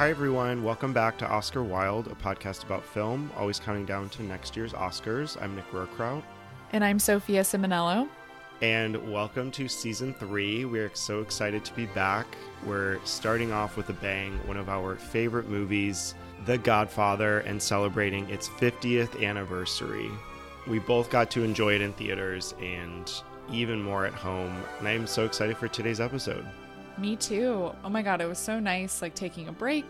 Hi, everyone. Welcome back to Oscar Wild, a podcast about film, always counting down to next year's Oscars. I'm Nick Rohrkraut. And I'm Sophia Simonello. And welcome to season three. We're so excited to be back. We're starting off with a bang, one of our favorite movies, The Godfather, and celebrating its 50th anniversary. We both got to enjoy it in theaters and even more at home. And I am so excited for today's episode. Me too. Oh my God, it was so nice, like taking a break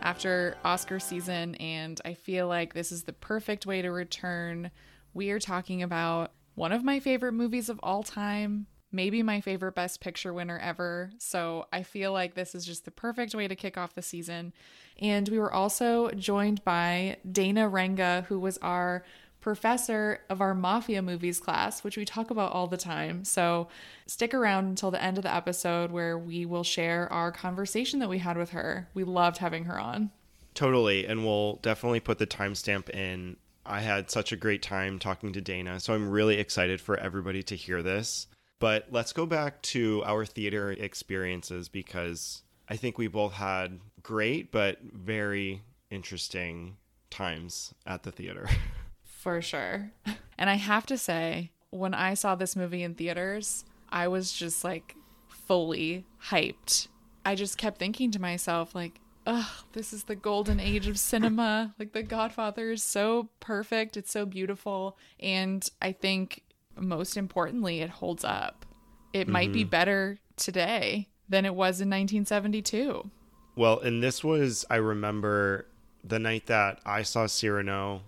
after Oscar season. And I feel like this is the perfect way to return. We are talking about one of my favorite movies of all time, maybe my favorite Best Picture winner ever. So I feel like this is just the perfect way to kick off the season. And we were also joined by Dana Renga, who was our professor of our mafia movies class, which we talk about all the time. So stick around until the end of the episode where we will share our conversation that we had with her. We loved having her on. Totally. And we'll definitely put the timestamp in. I had such a great time talking to Dana. So I'm really excited for everybody to hear this. But let's go back to our theater experiences because I think we both had great but very interesting times at the theater. For sure. And I have to say, when I saw this movie in theaters, I was just like fully hyped. I just kept thinking to myself, like, oh, this is the golden age of cinema. Like, The Godfather is so perfect. It's so beautiful. And I think most importantly, it holds up. It mm-hmm. might be mm-hmm. better today than it was in 1972. Well, and this was, I remember the night that I saw Cyrano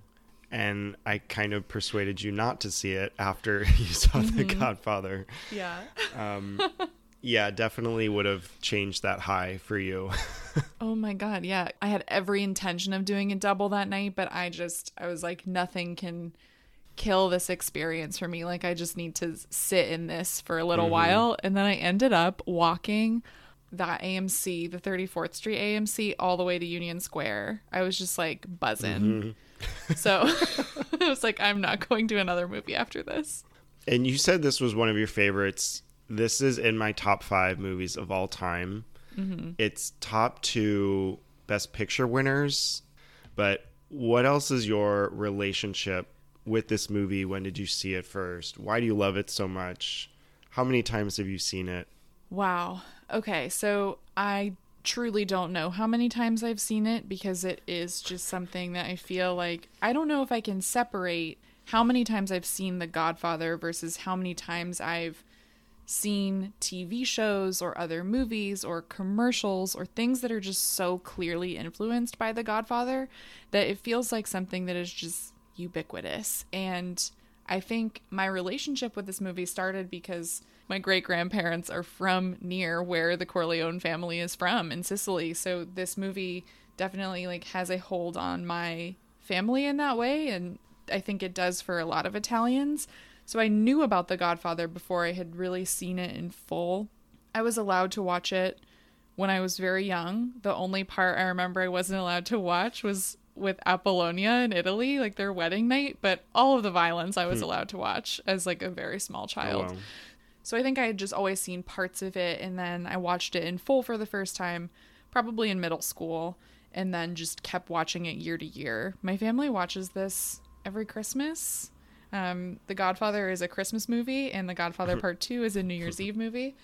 and I kind of persuaded you not to see it after you saw mm-hmm. The Godfather. Yeah. Um, yeah, definitely would have changed that high for you. oh my God. Yeah. I had every intention of doing a double that night, but I just, I was like, nothing can kill this experience for me. Like, I just need to sit in this for a little mm-hmm. while. And then I ended up walking that AMC, the 34th Street AMC, all the way to Union Square. I was just like buzzing. Mm-hmm so I was like, I'm not going to another movie after this. And you said this was one of your favorites. This is in my top five movies of all time. Mm-hmm. It's top two Best Picture winners. But what else is your relationship with this movie? When did you see it first? Why do you love it so much? How many times have you seen it? Wow. Okay, so I truly don't know how many times I've seen it because it is just something that I feel like I don't know if I can separate how many times I've seen The Godfather versus how many times I've seen TV shows or other movies or commercials or things that are just so clearly influenced by The Godfather that it feels like something that is just ubiquitous. And I think my relationship with this movie started because my great grandparents are from near where the Corleone family is from in Sicily. So this movie definitely like has a hold on my family in that way and I think it does for a lot of Italians. So I knew about The Godfather before I had really seen it in full. I was allowed to watch it when I was very young. The only part I remember I wasn't allowed to watch was with Apollonia in Italy, like their wedding night, but all of the violence I was hmm. allowed to watch as like a very small child. Oh, wow. So I think I had just always seen parts of it and then I watched it in full for the first time probably in middle school and then just kept watching it year to year. My family watches this every Christmas. Um, the Godfather is a Christmas movie and The Godfather Part 2 is a New Year's Eve movie.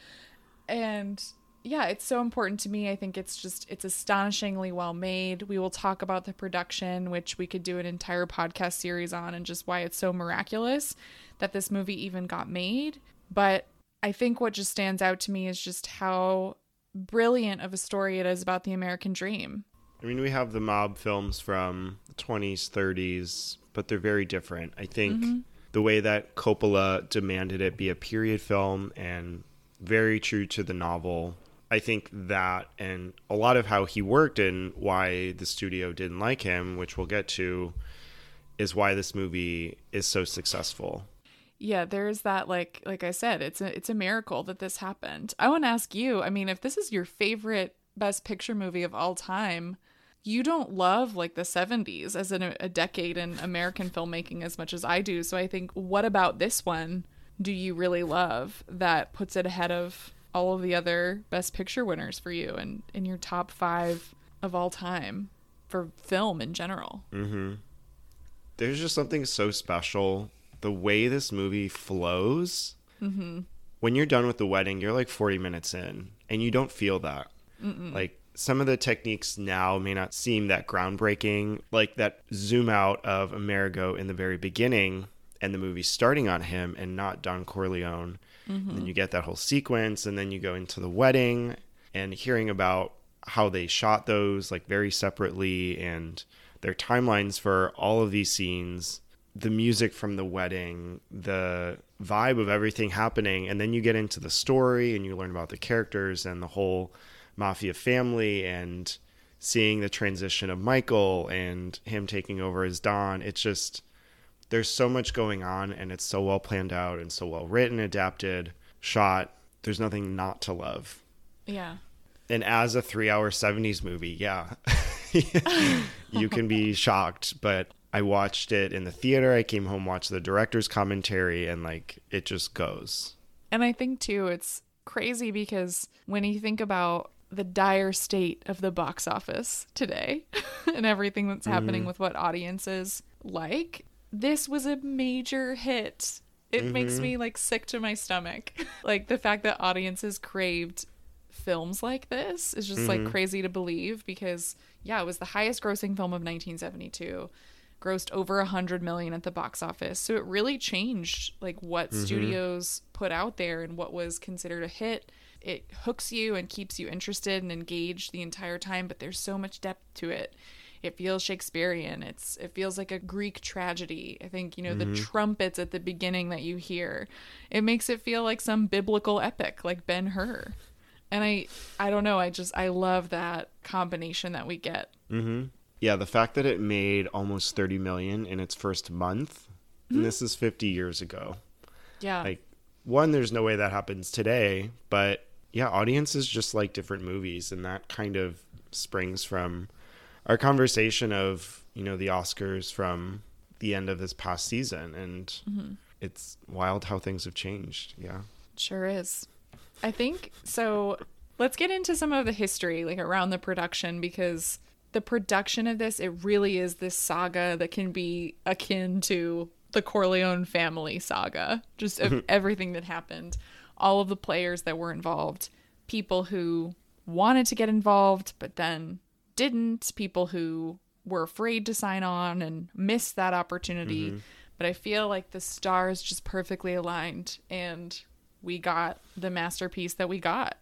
And yeah, it's so important to me. I think it's just it's astonishingly well made. We will talk about the production, which we could do an entire podcast series on and just why it's so miraculous that this movie even got made. But I think what just stands out to me is just how brilliant of a story it is about the American dream. I mean, we have the mob films from the 20s, 30s, but they're very different. I think mm-hmm. the way that Coppola demanded it be a period film and very true to the novel. I think that and a lot of how he worked and why the studio didn't like him, which we'll get to, is why this movie is so successful yeah there's that like like i said it's a it's a miracle that this happened i want to ask you i mean if this is your favorite best picture movie of all time you don't love like the 70s as in a, decade in american filmmaking as much as i do so i think what about this one do you really love that puts it ahead of all of the other best picture winners for you and in your top five of all time for film in general. Mm-hmm. There's just something so special. The way this movie flows. Mm-hmm. When you're done with the wedding, you're like 40 minutes in, and you don't feel that. Mm-mm. Like some of the techniques now may not seem that groundbreaking, like that zoom out of Amerigo in the very beginning and the movie starting on him and not Don Corleone. Mm-hmm. And then you get that whole sequence, and then you go into the wedding and hearing about how they shot those like very separately and their timelines for all of these scenes, the music from the wedding, the vibe of everything happening, and then you get into the story and you learn about the characters and the whole mafia family and seeing the transition of Michael and him taking over as Don. It's just there's so much going on and it's so well planned out and so well written, adapted, shot. There's nothing not to love. Yeah. And as a 3-hour 70s movie, yeah. you can be shocked, but I watched it in the theater. I came home watched the director's commentary and like it just goes. And I think too it's crazy because when you think about the dire state of the box office today and everything that's happening Mhm. with what audiences like, this was a major hit. It makes Mhm. me like sick to my stomach. like the fact that audiences craved films like this is just like Mhm. crazy to believe because yeah, it was the highest grossing film of 1972. Grossed over a hundred million at the box office, so it really changed like what Mhm. studios put out there and what was considered a hit. It hooks you and keeps you interested and engaged the entire time, but there's so much depth to it. It feels Shakespearean. It's it feels like a Greek tragedy. I think, you know, the trumpets at the beginning that you hear. It makes it feel like some biblical epic like Ben Hur. And I I don't know, I just I love that combination that we get. Mm-hmm. Yeah, the fact that it made almost 30 million in its first month, and hmm? this is 50 years ago. Yeah. Like, one, there's no way that happens today, but yeah, audiences just like different movies, and that kind of springs from our conversation of you know the Oscars from the end of this past season, and mm-hmm. it's wild how things have changed. Yeah. Sure is. I think so. Let's get into some of the history, like around the production, because the production of this, it really is this saga that can be akin to the Corleone family saga, just of mm-hmm. everything that happened, all of the players that were involved, people who wanted to get involved but then didn't, people who were afraid to sign on and missed that opportunity. Mm-hmm. But I feel like the stars just perfectly aligned and we got the masterpiece that we got.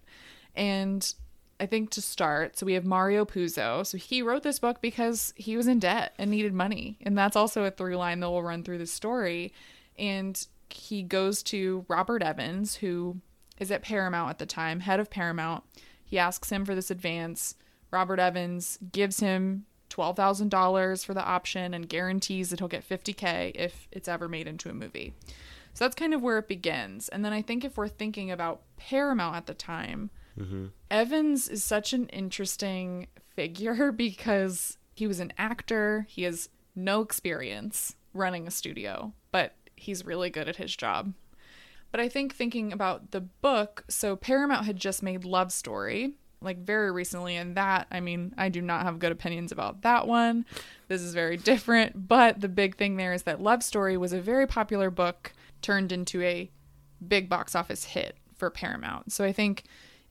And I think to start, so we have Mario Puzo. So he wrote this book because he was in debt and needed money. And that's also a through line that will run through the story. And he goes to Robert Evans, who is at Paramount at the time, head of Paramount. He asks him for this advance. Robert Evans gives him $12,000 for the option and guarantees that he'll get 50K if it's ever made into a movie. So that's kind of where it begins. And then I think if we're thinking about Paramount at the time, Mm-hmm. Evans is such an interesting figure because he was an actor, he has no experience running a studio, but he's really good at his job. But I think thinking about the book, so Paramount had just made Love Story, like very recently, and that, I mean, I do not have good opinions about that one. This is very different, but the big thing there is that Love Story was a very popular book turned into a big box office hit for Paramount. So I think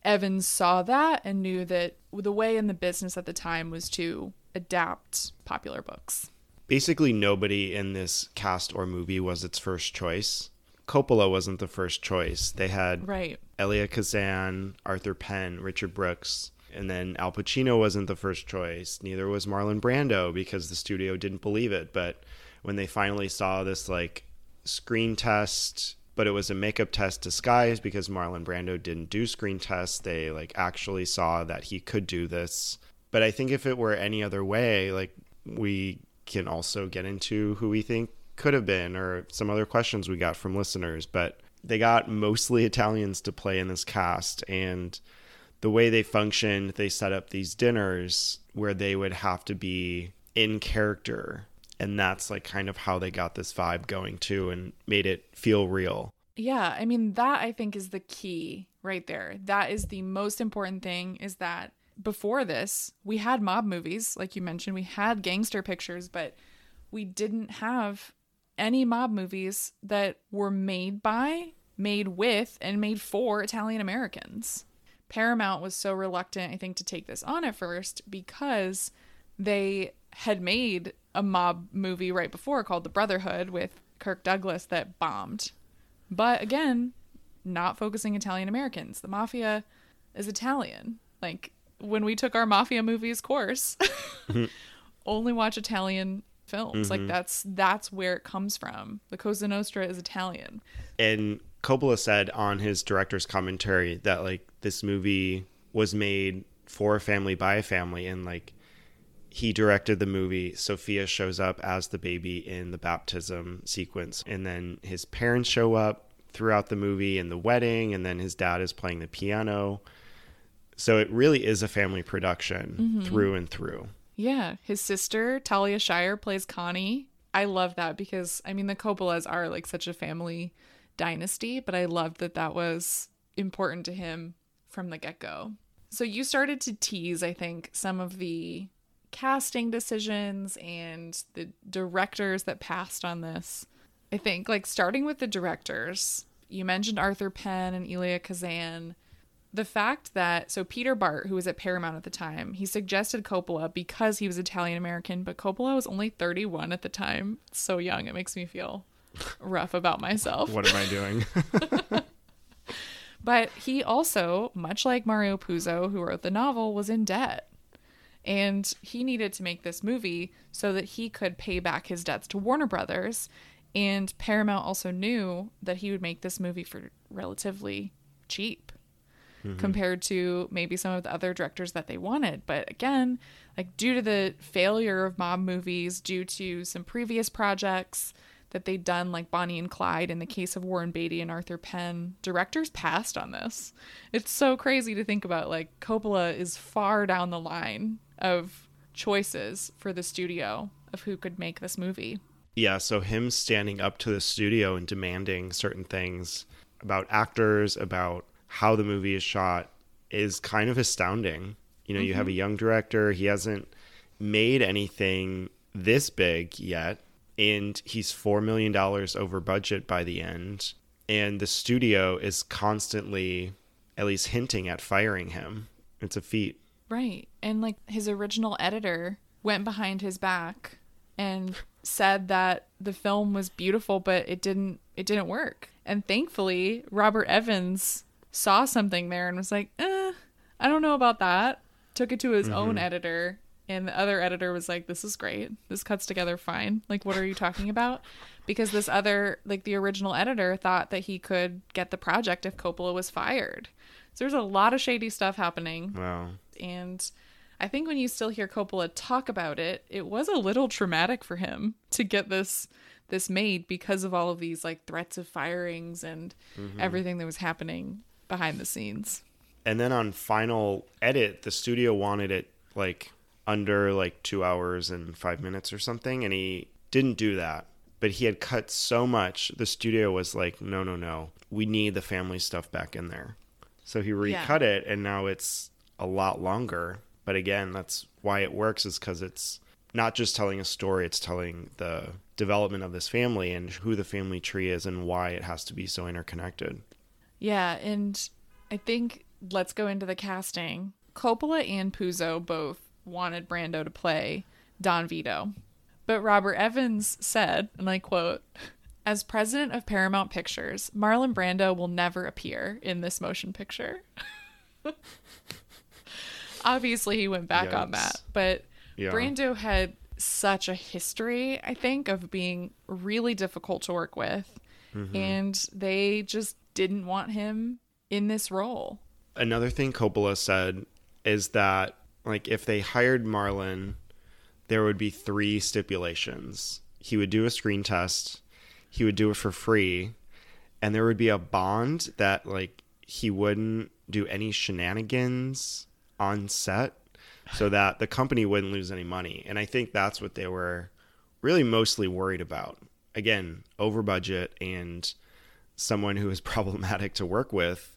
Evans saw that and knew that the way in the business at the time was to adapt popular books. Basically, nobody in this cast or movie was its first choice. Coppola wasn't the first choice. They had Right. Elia Kazan, Arthur Penn, Richard Brooks, and then Al Pacino wasn't the first choice. Neither was Marlon Brando because the studio didn't believe it. But when they finally saw this like screen test, but it was a makeup test disguised because Marlon Brando didn't do screen tests, they like actually saw that he could do this. But I think if it were any other way, like we can also get into who we think could have been or some other questions we got from listeners, but they got mostly Italians to play in this cast and the way they functioned, they set up these dinners where they would have to be in character. And that's like kind of how they got this vibe going too and made it feel real. Yeah, I mean that I think is the key right there. That is the most important thing is that before this, we had mob movies, like you mentioned, we had gangster pictures, but we didn't have any mob movies that were made by, made with, and made for Italian Americans. Paramount was so reluctant, I think, to take this on at first because they had made a mob movie right before called The Brotherhood with Kirk Douglas that bombed. But again, not focusing Italian Americans. The mafia is Italian. Like when we took our mafia movies course, mm-hmm. only watch Italian films. Like mm-hmm. that's that's where it comes from. The Cosa Nostra is Italian. And Coppola said on his director's commentary that like this movie was made for a family by a family and like he directed the movie Sophia shows up as the baby in the baptism sequence and then his parents show up throughout the movie and the wedding and then his dad is playing the piano. So it really is a family production mm-hmm. through and through. Yeah, his sister Talia Shire plays Connie. I love that because I mean the Coppolas are like such a family dynasty, but I loved that that was important to him from the get-go. So you started to tease I think some of the casting decisions and the directors that passed on this. I think like starting with the directors, you mentioned Arthur Penn and Elia Kazan the fact that so Peter Bart, who was at Paramount at the time, he suggested Coppola because he was Italian American, but Coppola was only 31 at the time. So young, it makes me feel rough about myself. What am I doing? But he also, much like Mario Puzo, who wrote the novel, was in debt. And he needed to make this movie so that he could pay back his debts to Warner Brothers. And Paramount also knew that he would make this movie for relatively cheap mm-hmm. compared to maybe some of the other directors that they wanted. But again, like due to the failure of mob movies, due to some previous projects that they'd done, like Bonnie and Clyde in the case of Warren Beatty and Arthur Penn, directors passed on this. It's so crazy to think about. Like Coppola is far down the line of choices for the studio of who could make this movie. Yeah, so him standing up to the studio and demanding certain things about actors, about how the movie is shot is kind of astounding. You know, you have a mm-hmm. young director, he hasn't made anything this big yet, and he's 4 million dollars over budget by the end, and the studio is constantly at least hinting at firing him. It's a feat. Right. And like his original editor went behind his back and said that the film was beautiful but it didn't it didn't work. And thankfully, Robert Evans saw something there and was like, "Eh, I don't know about that." Took it to his own editor and the other editor was like, "This is great. This cuts together fine. Like what are you talking about?" Because this other like the original editor thought that he could get the project if Coppola was fired. So there's a lot of shady stuff happening Wow. And I think when you still hear Coppola talk about it, it was a little traumatic for him to get this this made because of all of these like threats of firings and mm-hmm. everything that was happening behind the scenes. And then on final edit, the studio wanted it like under like two hours and five minutes or something, and he didn't do that. But he had cut so much, the studio was like, no, no, no, we need the family stuff back in there. So he recut it, and now it's a lot longer. But again, that's why it works, is because it's not just telling a story, it's telling the development of this family and who the family tree is and why it has to be so interconnected. Yeah, and I think let's go into the casting. Coppola and Puzo both wanted Brando to play Don Vito. But Robert Evans said, and I quote, as president of Paramount Pictures, Marlon Brando will never appear in this motion picture. Obviously, he went back on that, but Yeah. Brando had such a history, I think, of being really difficult to work with. Mm-hmm. And they just didn't want him in this role. another thing Coppola said is that like if they hired Marlon, there would be three stipulations. He would do a screen test, he would do it for free, and there would be a bond that like he wouldn't do any shenanigans on set so that the company wouldn't lose any money. And I think that's what they were really mostly worried about. Again, over budget and someone who is problematic to work with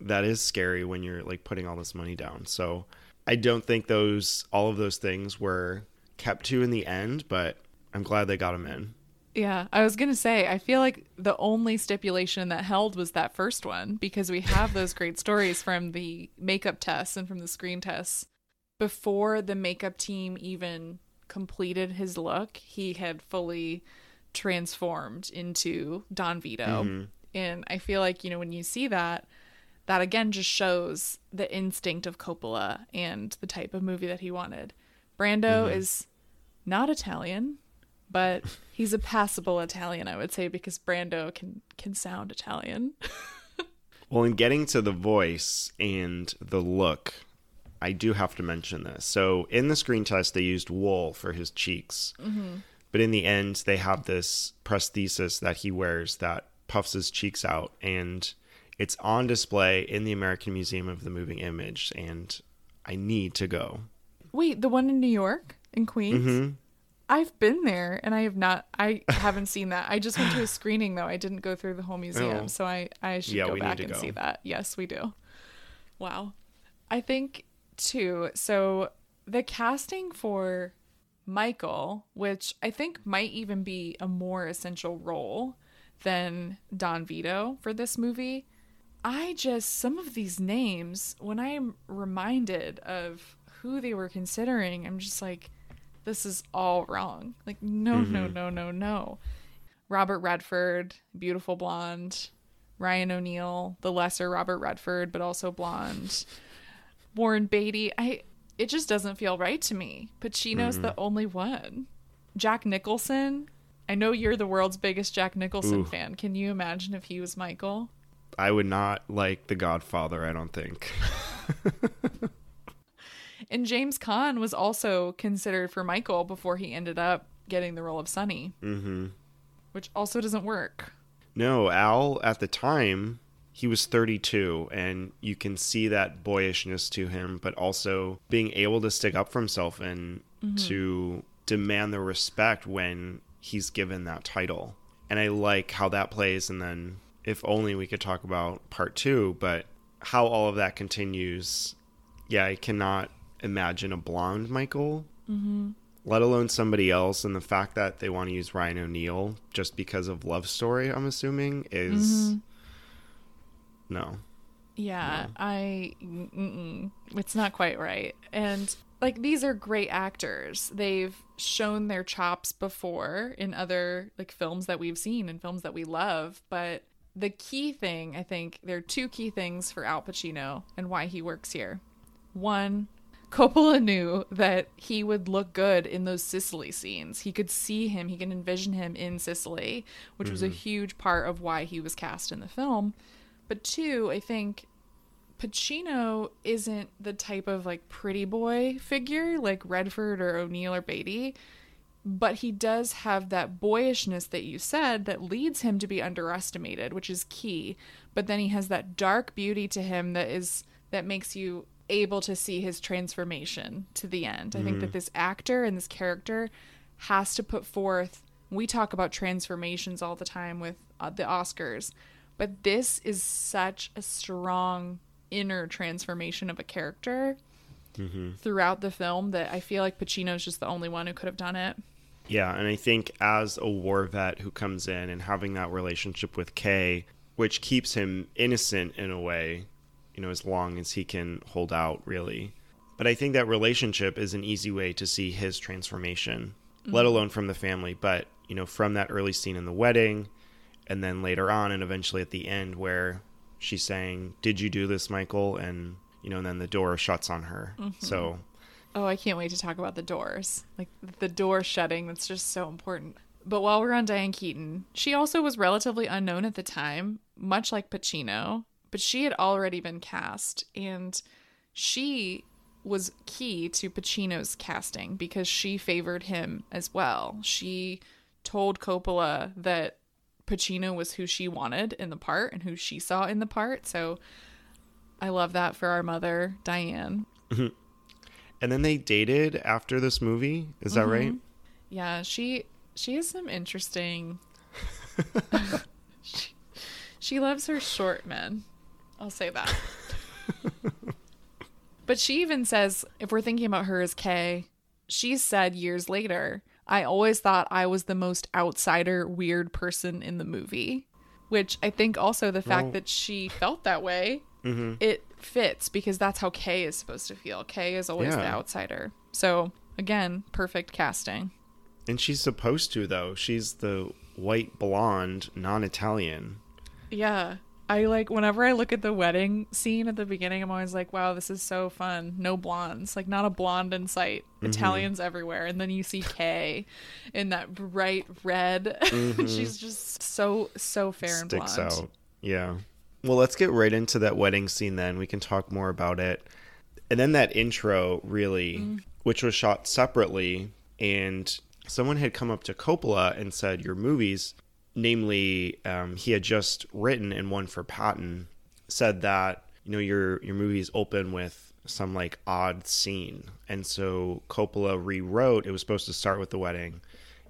that is scary when you're like putting all this money down. So I don't think those all of those things were kept to in the end, but I'm glad they got him in. Yeah, I was gonna say, I feel like the only stipulation that held was that first one because we have those great stories from the makeup tests and from the screen tests. Before the makeup team even completed his look, he had fully transformed into Don Vito. Mm-hmm. And I feel like, you know, when you see that, that again just shows the instinct of Coppola and the type of movie that he wanted. Brando Mm-hmm. is not Italian, but he's a passable Italian, I would say, because Brando can can sound Italian. Well, in getting to the voice and the look, I do have to mention this. So, in the screen test, they used wool for his cheeks. But in the end, they have this prosthesis that he wears that puffs his cheeks out. And it's on display in the American Museum of the Moving Image. And I need to go. Wait, the one in New York in Queens? Mm-hmm. I've been there and I have not I haven't seen that. I just went to a screening though. I didn't go through the whole museum, Oh. so I I should Yeah, go back and go. see that. Yes, we do. Wow. I think too. So the casting for Michael, which I think might even be a more essential role than Don Vito for this movie. I just some of these names when I'm reminded of who they were considering, I'm just like this is all wrong. Like no, no, mm-hmm. no, no, no. Robert Redford, beautiful blonde. Ryan O'Neal, the lesser Robert Redford, but also blonde. Warren Beatty. I it just doesn't feel right to me. Pacino's the mm-hmm. only one. Jack Nicholson. I know you're the world's biggest Jack Nicholson Ooh. fan. Can you imagine if he was Michael? I would not like The Godfather, I don't think. And James Caan was also considered for Michael before he ended up getting the role of Sonny, hmm which also doesn't work. No, Al, at the time, he was 32, and you can see that boyishness to him, but also being able to stick up for himself and to demand the respect when he's given that title. And I like how that plays. And then, if only we could talk about part two, but how all of that continues. Yeah, I cannot imagine a blonde Michael mm-hmm. let alone somebody else. And the fact that they want to use Ryan O'Neal just because of Love Story, I'm assuming, is mm-hmm. no. Yeah, I mm-mm, it's not quite right. And like these are great actors. They've shown their chops before in other like films that we've seen and films that we love, but the key thing, I think, there are two key things for Al Pacino and why he works here. One, Coppola knew that he would look good in those Sicily scenes. He could see him, he can envision him in Sicily, which was a mm-hmm. huge part of why he was cast in the film. But two, I think Pacino isn't the type of like pretty boy figure like Redford or O'Neal or Beatty, but he does have that boyishness that you said that leads him to be underestimated, which is key. But then he has that dark beauty to him that is that makes you able to see his transformation to the end. I think that this actor and this character has to put forth we talk about transformations all the time with uh, the Oscars, but this is such a strong inner transformation of a character throughout the film that I feel like Pacino's just the only one who could have done it. Yeah, and I think as a war vet who comes in and having that relationship with Kay, which keeps him innocent in a way, you know, as long as he can hold out, really. But I think that relationship is an easy way to see his transformation, mm-hmm. let alone from the family, but, you know, from that early scene in the wedding, and then later on, and eventually at the end, where she's saying, Did you do this, Michael? And, you know, and then the door shuts on her. Mm-hmm. So, Oh, I can't wait to talk about the doors. Like the door shutting, that's just so important. But while we're on Diane Keaton, she also was relatively unknown at the time, much like Pacino, but she had already been cast and she was key to Pacino's casting because she favored him as well. She told Coppola that Pacino was who she wanted in the part and who she saw in the part. So I love that for our mother, Diane. Mm-hmm. and then they dated after this movie. Is that right? Mm-hmm. Yeah, she she has some interesting. she, she loves her short men. I'll say that. But she even says, if we're thinking about her as Kay, she said years later, I always thought I was the most outsider, weird person in the movie. Which I think also the fact Well- that she felt that way, Mm-hmm. it fits because that's how Kay is supposed to feel. Kay is always the outsider. So again, perfect casting. And she's supposed to though. She's the white blonde, non-Italian. Yeah. I like whenever I look at the wedding scene at the beginning, I'm always like, wow, this is so fun. No blondes. Like not a blonde in sight. Mm-hmm. Italians everywhere. And then you see Kay in that bright red. She's just so so fair and Mm-hmm. Sticks blonde. out. Yeah. Well, let's get right into that wedding scene then. We can talk more about it. And then that intro, really, Mm. which was shot separately. And someone had come up to Coppola and said, Your movies, namely, um, he had just written and won for Patton, said that, you know, your, your movies open with some like odd scene. And so Coppola rewrote, it was supposed to start with the wedding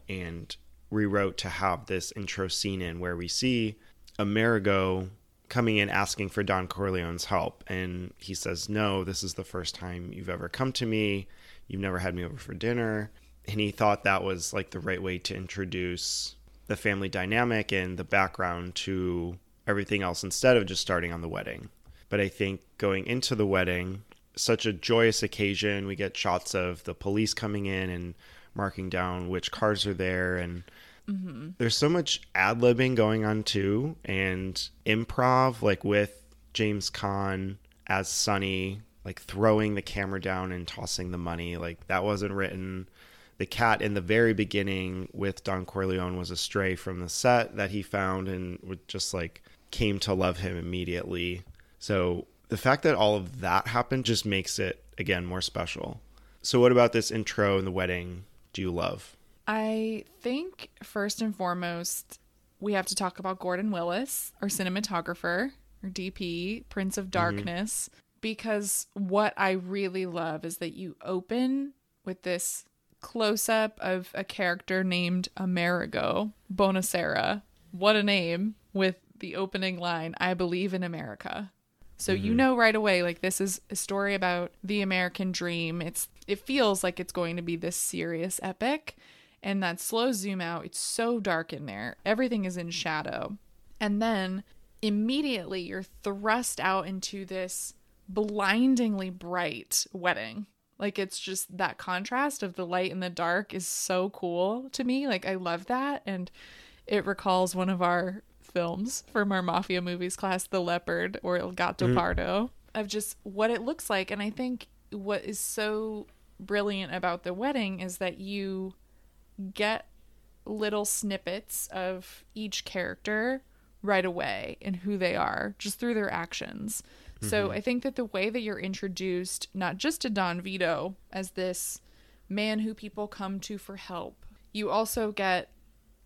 and rewrote to have this intro scene in where we see Amerigo coming in asking for Don Corleone's help. And he says, No, this is the first time you've ever come to me. You've never had me over for dinner. And he thought that was like the right way to introduce the family dynamic and the background to everything else instead of just starting on the wedding. But I think going into the wedding, such a joyous occasion. We get shots of the police coming in and marking down which cars are there and mm-hmm. there's so much ad libbing going on too and improv like with James Caan as Sonny like throwing the camera down and tossing the money like that wasn't written the cat in the very beginning with Don Corleone was a stray from the set that he found and would just like came to love him immediately. So the fact that all of that happened just makes it again more special. So what about this intro and the wedding do you love? I think first and foremost, we have to talk about Gordon Willis, our cinematographer, or DP, Prince of mm-hmm. Darkness, because what I really love is that you open with this close up of a character named Amerigo Bonasera. What a name! With the opening line, I believe in America. So you mm-hmm. know right away like this is a story about the American dream. It's it feels like it's going to be this serious epic and that slow zoom out, it's so dark in there. Everything is in shadow. And then immediately you're thrust out into this blindingly bright wedding. Like it's just that contrast of the light and the dark is so cool to me. Like I love that and it recalls one of our films from our mafia movies class, The Leopard or Il Gatto mm-hmm. Pardo, of just what it looks like. And I think what is so brilliant about the wedding is that you get little snippets of each character right away and who they are just through their actions. So mm-hmm. I think that the way that you're introduced not just to Don Vito as this man who people come to for help, you also get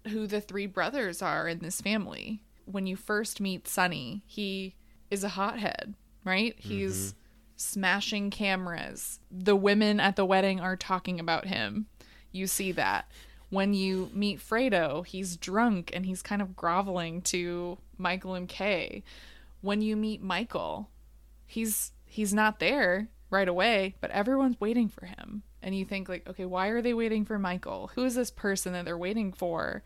who the three brothers are in this family. When you first meet Sonny, he is a hothead, right? He's mm-hmm. smashing cameras. The women at the wedding are talking about him. You see that. When you meet Fredo, he's drunk and he's kind of groveling to Michael and Kay. When you meet Michael, he's he's not there right away, but everyone's waiting for him. And you think like, okay, why are they waiting for Michael? Who is this person that they're waiting for?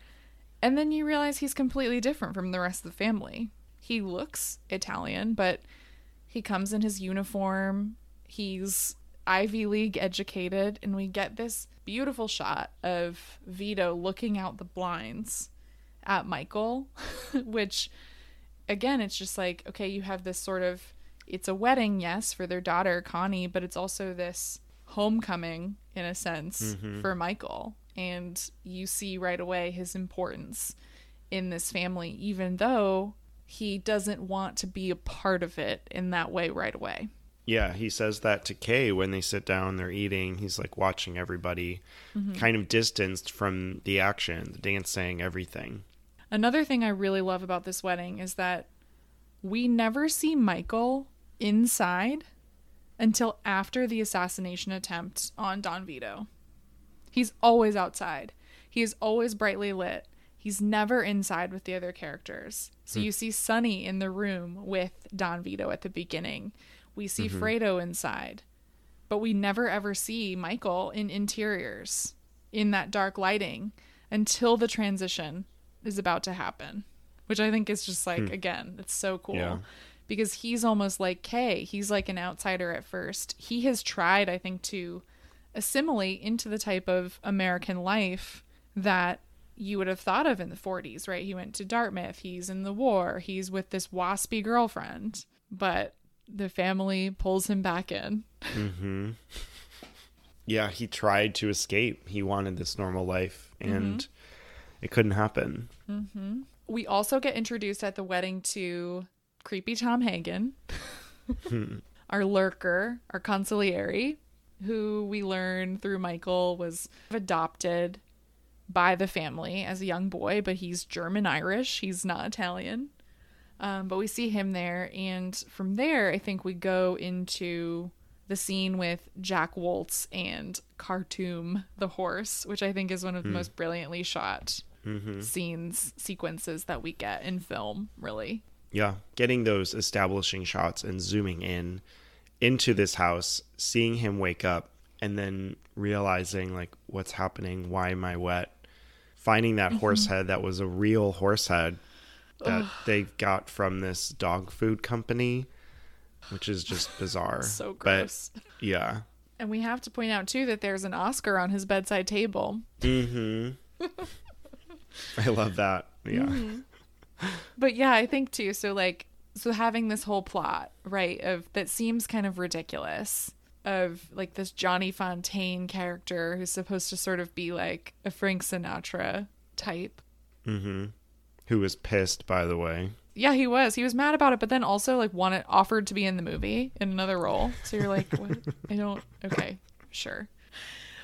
And then you realize he's completely different from the rest of the family. He looks Italian, but he comes in his uniform. He's Ivy League educated, and we get this beautiful shot of Vito looking out the blinds at Michael, which again, it's just like, okay, you have this sort of it's a wedding, yes, for their daughter Connie, but it's also this homecoming in a sense mm-hmm. for Michael. And you see right away his importance in this family, even though he doesn't want to be a part of it in that way right away. Yeah, he says that to Kay when they sit down, they're eating. He's like watching everybody mm-hmm. kind of distanced from the action, the dancing, everything. Another thing I really love about this wedding is that we never see Michael inside until after the assassination attempt on Don Vito. He's always outside. He is always brightly lit. He's never inside with the other characters. So hmm. you see Sonny in the room with Don Vito at the beginning. We see mm-hmm. Fredo inside. but we never ever see Michael in interiors in that dark lighting until the transition is about to happen, which I think is just like, hmm. again, it's so cool. Yeah. Because he's almost like Kay. He's like an outsider at first. He has tried, I think, to assimilate into the type of American life that you would have thought of in the 40s, right? He went to Dartmouth, he's in the war, he's with this waspy girlfriend, but the family pulls him back in. Mm-hmm. Yeah, he tried to escape. He wanted this normal life, and mm-hmm. it couldn't happen. Mm-hmm. We also get introduced at the wedding to creepy Tom Hagen, our lurker, our consigliere, who we learn through Michael was adopted by the family as a young boy, but he's German Irish. He's not Italian. Um, but we see him there, and from there, I think we go into the scene with Jack Woltz and Khartoum the horse, which I think is one of the most brilliantly shot Mm-hmm. scenes sequences that we get in film. Really, Yeah, getting those establishing shots and zooming in into this house, seeing him wake up, and then realizing like what's happening. Why am I wet? Finding that mm-hmm. horse head that was a real horse head that they got from this dog food company, which is just bizarre. so But gross. yeah, and we have to point out too that there's an Oscar on his bedside table. Mm-hmm. I love that. Yeah. Mm-hmm. But yeah, I think too. So like, so having this whole plot, right, of that seems kind of ridiculous, of like this Johnny Fontane character who's supposed to sort of be like a Frank Sinatra type. Mm-hmm. Who was pissed, by the way. Yeah, he was. He was mad about it, but then also like wanted offered to be in the movie in another role. So you're like, what? I don't. Okay, sure.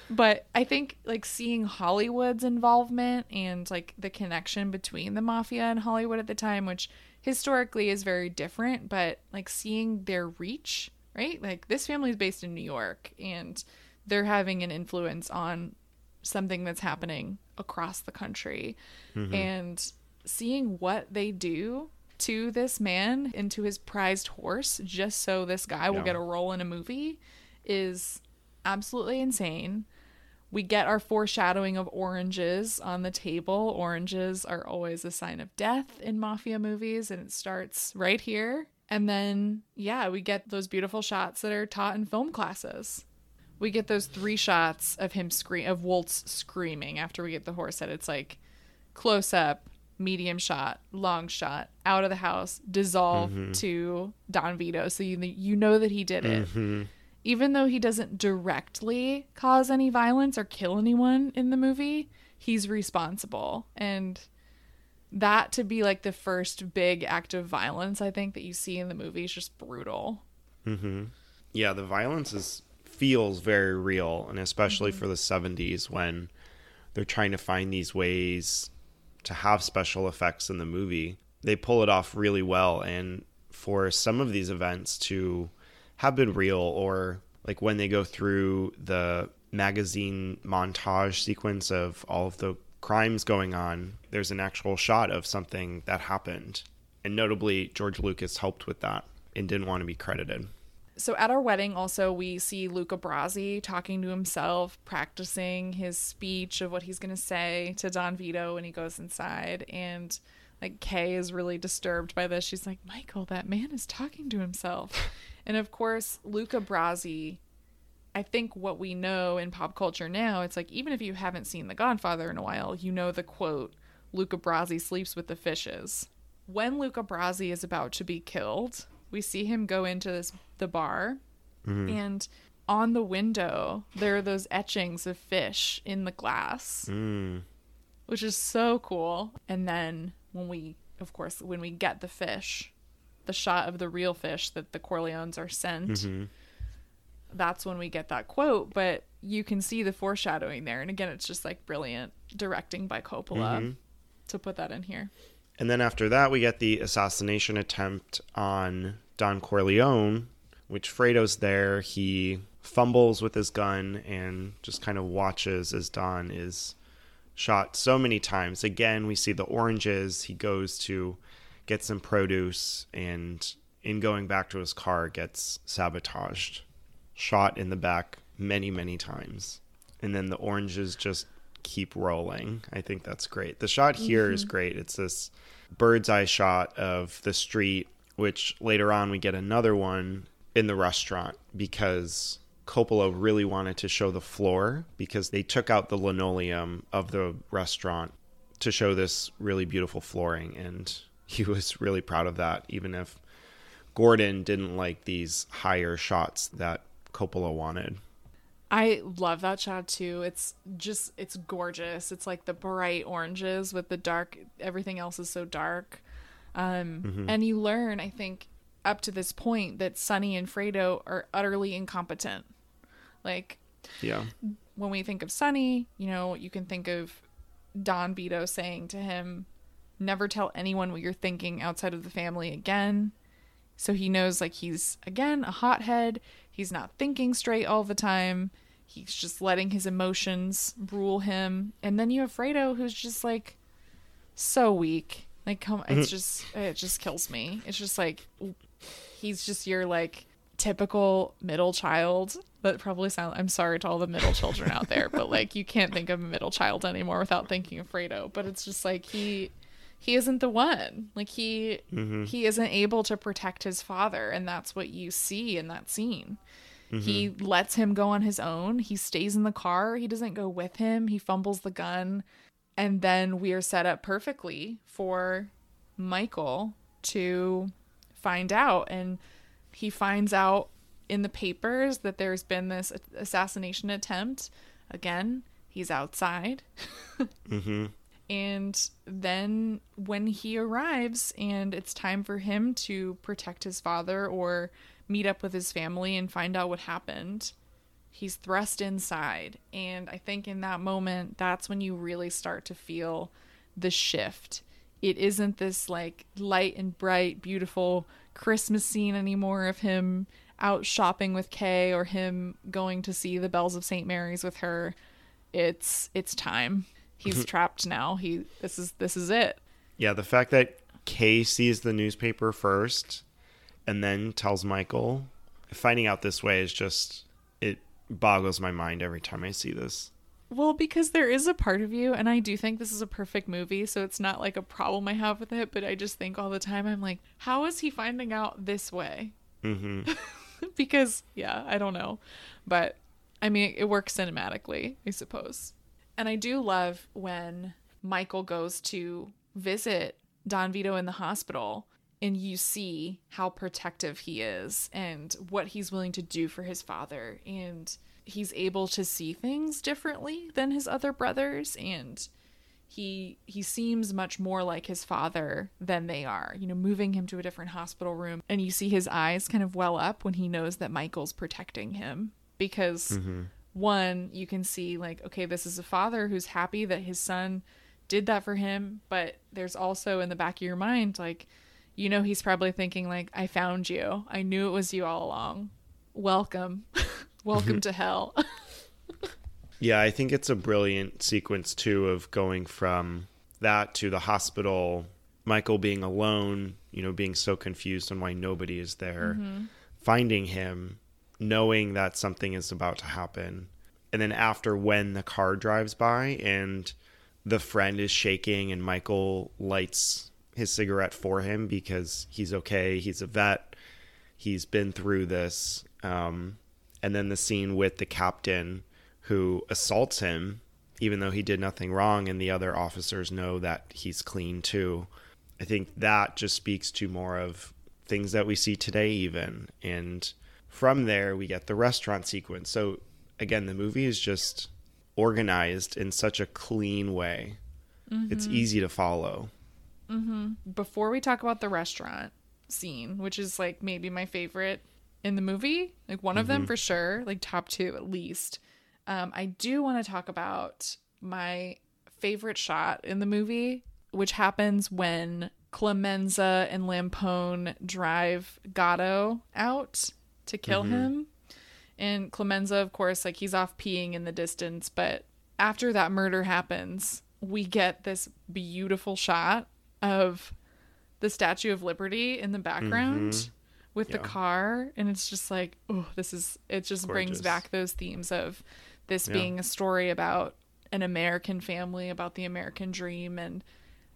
But I think like seeing Hollywood's involvement and like the connection between the mafia and Hollywood at the time, which historically is very different, but like seeing their reach, right? Like this family is based in New York and they're having an influence on something that's happening across the country. Mm-hmm. And seeing what they do to this man and to his prized horse just so this guy will get a role in a movie is absolutely insane. We get our foreshadowing of oranges on the table. Oranges are always a sign of death in mafia movies, and it starts right here. And then, yeah, we get those beautiful shots that are taught in film classes. We get those three shots of him scream of Woltz screaming after we get the horse head. It's like close up, medium shot, long shot, out of the house, dissolve mm-hmm. to Don Vito, so you you know that he did it. Mm-hmm. Even though he doesn't directly cause any violence or kill anyone in the movie, he's responsible. And that to be like the first big act of violence I think that you see in the movie is just brutal. Mm-hmm. yeah, the violence is feels very real, and especially for the '70s when they're trying to find these ways to have special effects in the movie. They pull it off really well, and for some of these events to have been real, or like when they go through the magazine montage sequence of all of the crimes going on, there's an actual shot of something that happened. And notably, George Lucas helped with that and didn't want to be credited. So at our wedding, also we see Luca Brasi talking to himself, practicing his speech of what he's gonna say to Don Vito when he goes inside, and like Kay is really disturbed by this. She's like, "Michael, that man is talking to himself," and of course, Luca Brasi. I think what we know in pop culture now, it's like even if you haven't seen The Godfather in a while, you know the quote, Luca Brasi sleeps with the fishes. When Luca Brasi is about to be killed, we see him go into this the bar mm-hmm. and on the window there are those etchings of fish in the glass. Mm. Which is so cool. And then when we of course when we get the fish, the shot of the real fish that the Corleones are sent mm-hmm. that's when we get that quote, but you can see the foreshadowing there. And again, it's just like brilliant directing by Coppola mm-hmm. to put that in here. And then after that, we get the assassination attempt on Don Corleone, which Fredo's there. He fumbles with his gun and just kind of watches as Don is shot so many times. Again, we see the oranges. He goes to get some produce and in going back to his car gets sabotaged. shot in the back many, many times. And then the oranges just keep rolling. I think that's great. The shot here mm-hmm. is great. It's this bird's eye shot of the street, which later on we get another one in the restaurant because Coppola really wanted to show the floor because they took out the linoleum of the restaurant to show this really beautiful flooring. And he was really proud of that, even if Gordon didn't like these higher shots that Coppola wanted. I love that shot too. It's just it's gorgeous. It's like the bright oranges with the dark everything else is so dark. Um mm-hmm. and you learn I think up to this point that Sonny and Fredo are utterly incompetent. Like, yeah. When we think of Sonny, you know, you can think of Don Vito saying to him, never tell anyone what you're thinking outside of the family again. So he knows, like, he's, again, a hothead. He's not thinking straight all the time. He's just letting his emotions rule him. And then you have Fredo, who's just, like, so weak. Like, come, it's mm-hmm. just, it just kills me. It's just like, he's just your, like, typical middle child that probably sound I'm sorry to all the middle children out there, but like you can't think of a middle child anymore without thinking of Fredo. But it's just like he he isn't the one. Like he mm-hmm. he isn't able to protect his father, and that's what you see in that scene. Mm-hmm. He lets him go on his own. He stays in the car. He doesn't go with him. He fumbles the gun. And then we are set up perfectly for Michael to find out. And he finds out in the papers that there's been this assassination attempt. Again, he's outside. mm-hmm. And then when he arrives and it's time for him to protect his father or meet up with his family and find out what happened, he's thrust inside. And I think in that moment, that's when you really start to feel the shift. It isn't this like light and bright, beautiful Christmas scene anymore of him out shopping with Kay or him going to see the Bells of St. Mary's with her. It's it's time. He's trapped now. He this is this is it. Yeah, the fact that Kay sees the newspaper first and then tells Michael finding out this way is just it boggles my mind every time I see this. Well, because there is a part of you, and I do think this is a perfect movie, so it's not like a problem I have with it, but I just think all the time, I'm like, how is he finding out this way? Mm-hmm. because, yeah, I don't know. But, I mean, it works cinematically, I suppose. And I do love when Michael goes to visit Don Vito in the hospital and you see how protective he is and what he's willing to do for his father. And he's able to see things differently than his other brothers. And he he seems much more like his father than they are you know moving him to a different hospital room. And you see his eyes kind of well up when he knows that Michael's protecting him because mm-hmm. One you can see like okay this is a father who's happy that his son did that for him but there's also in the back of your mind like you know he's probably thinking like I found you I knew it was you all along welcome Welcome to hell. yeah, I think it's a brilliant sequence too of going from that to the hospital, Michael being alone, you know, being so confused on why nobody is there, mm-hmm. finding him, knowing that something is about to happen. And then after when the car drives by and the friend is shaking and Michael lights his cigarette for him because he's okay, he's a vet, he's been through this. Um, and then the scene with the captain who assaults him even though he did nothing wrong and the other officers know that he's clean too i think that just speaks to more of things that we see today even and from there we get the restaurant sequence so again the movie is just organized in such a clean way mm-hmm. it's easy to follow mm-hmm. before we talk about the restaurant scene which is like maybe my favorite in the movie, like one mm-hmm. of them mm-hmm. for sure, like top two at least. Um, I do want to talk about my favorite shot in the movie, which happens when Clemenza and Lampone drive Gatto out to kill mm-hmm. him. And Clemenza, of course, like he's off peeing in the distance, but after that murder happens, we get this beautiful shot of the Statue of Liberty in the background. Mm-hmm with the car and it's just like oh this is it just brings back those themes of this Yeah. being a story about an American family about the American dream and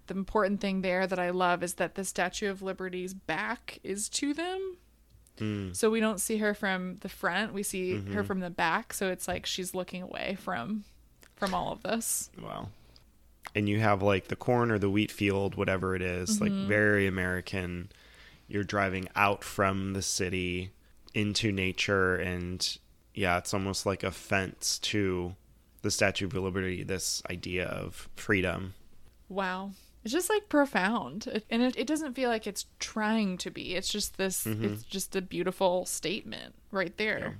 the important thing there that I love is that the Statue of Liberty's back is to them. Mm. So we don't see her from the front, we see Mm-hmm. her from the back, so it's like she's looking away from from all of this. Wow. And you have like the corn or the wheat field, whatever it is, like very American. You're driving out from the city into nature, and yeah, it's almost like a fence to the Statue of Liberty. This idea of freedom. Wow. It's just like profound. And it, it doesn't feel like it's trying to be. It's just this, mm-hmm. it's just a beautiful statement right there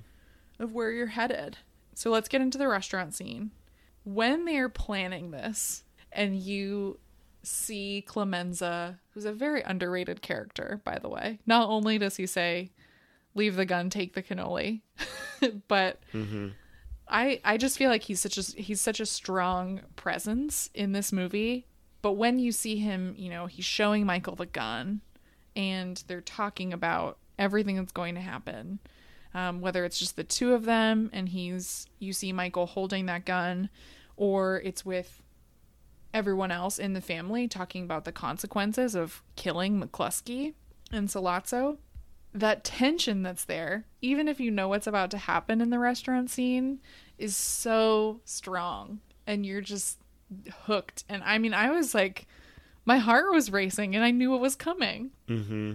of where you're headed. So let's get into the restaurant scene. When they're planning this and you see Clemenza, who's a very underrated character, by the way, not only does he say, leave the gun, take the cannoli, but mm-hmm. I I just feel like he's such a he's such a strong presence in this movie. But when you see him, you know, he's showing Michael the gun, and they're talking about everything that's going to happen. Um, whether it's just the two of them, and he's you see Michael holding that gun, or it's with everyone else in the family talking about the consequences of killing McCluskey and Sollozzo that tension that's there, even if you know what's about to happen in the restaurant scene, is so strong. And you're just hooked. And I mean, I was like, my heart was racing and I knew it was coming. Mm-hmm.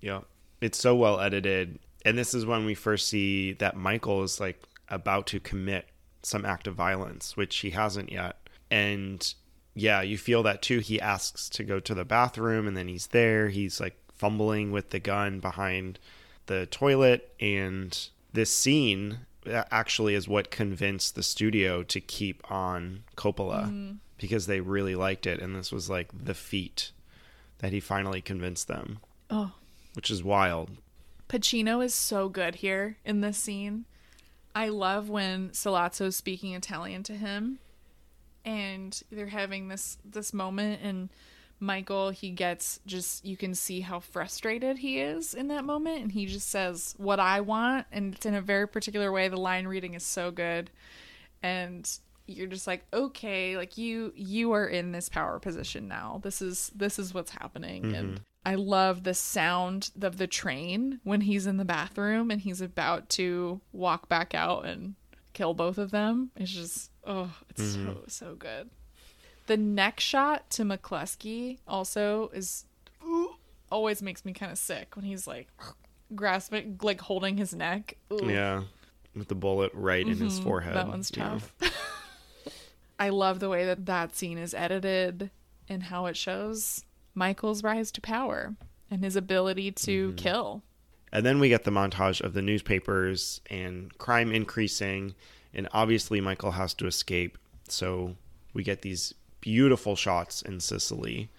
Yeah. It's so well edited. And this is when we first see that Michael is like about to commit some act of violence, which he hasn't yet. And yeah, you feel that too. He asks to go to the bathroom and then he's there. He's like fumbling with the gun behind the toilet. And this scene actually is what convinced the studio to keep on Coppola mm-hmm. because they really liked it. And this was like the feat that he finally convinced them Oh, which is wild. Pacino is so good here in this scene. I love when Sollozzo's speaking Italian to him and they're having this this moment and Michael he gets just you can see how frustrated he is in that moment and he just says what I want and it's in a very particular way the line reading is so good and you're just like okay like you you are in this power position now. This is this is what's happening mm-hmm. and i love the sound of the train when he's in the bathroom and he's about to walk back out and kill both of them. It's just oh it's so mm-hmm. so good the neck shot to mccluskey also is always makes me kind of sick when he's like grasping like holding his neck Ooh. Yeah, with the bullet right in his forehead. Mm-hmm. That one's Yeah. tough. I love the way that that scene is edited and how it shows Michael's rise to power and his ability to Mm-hmm. kill. And then we get the montage of the newspapers and crime increasing, and obviously Michael has to escape. So we get these beautiful shots in Sicily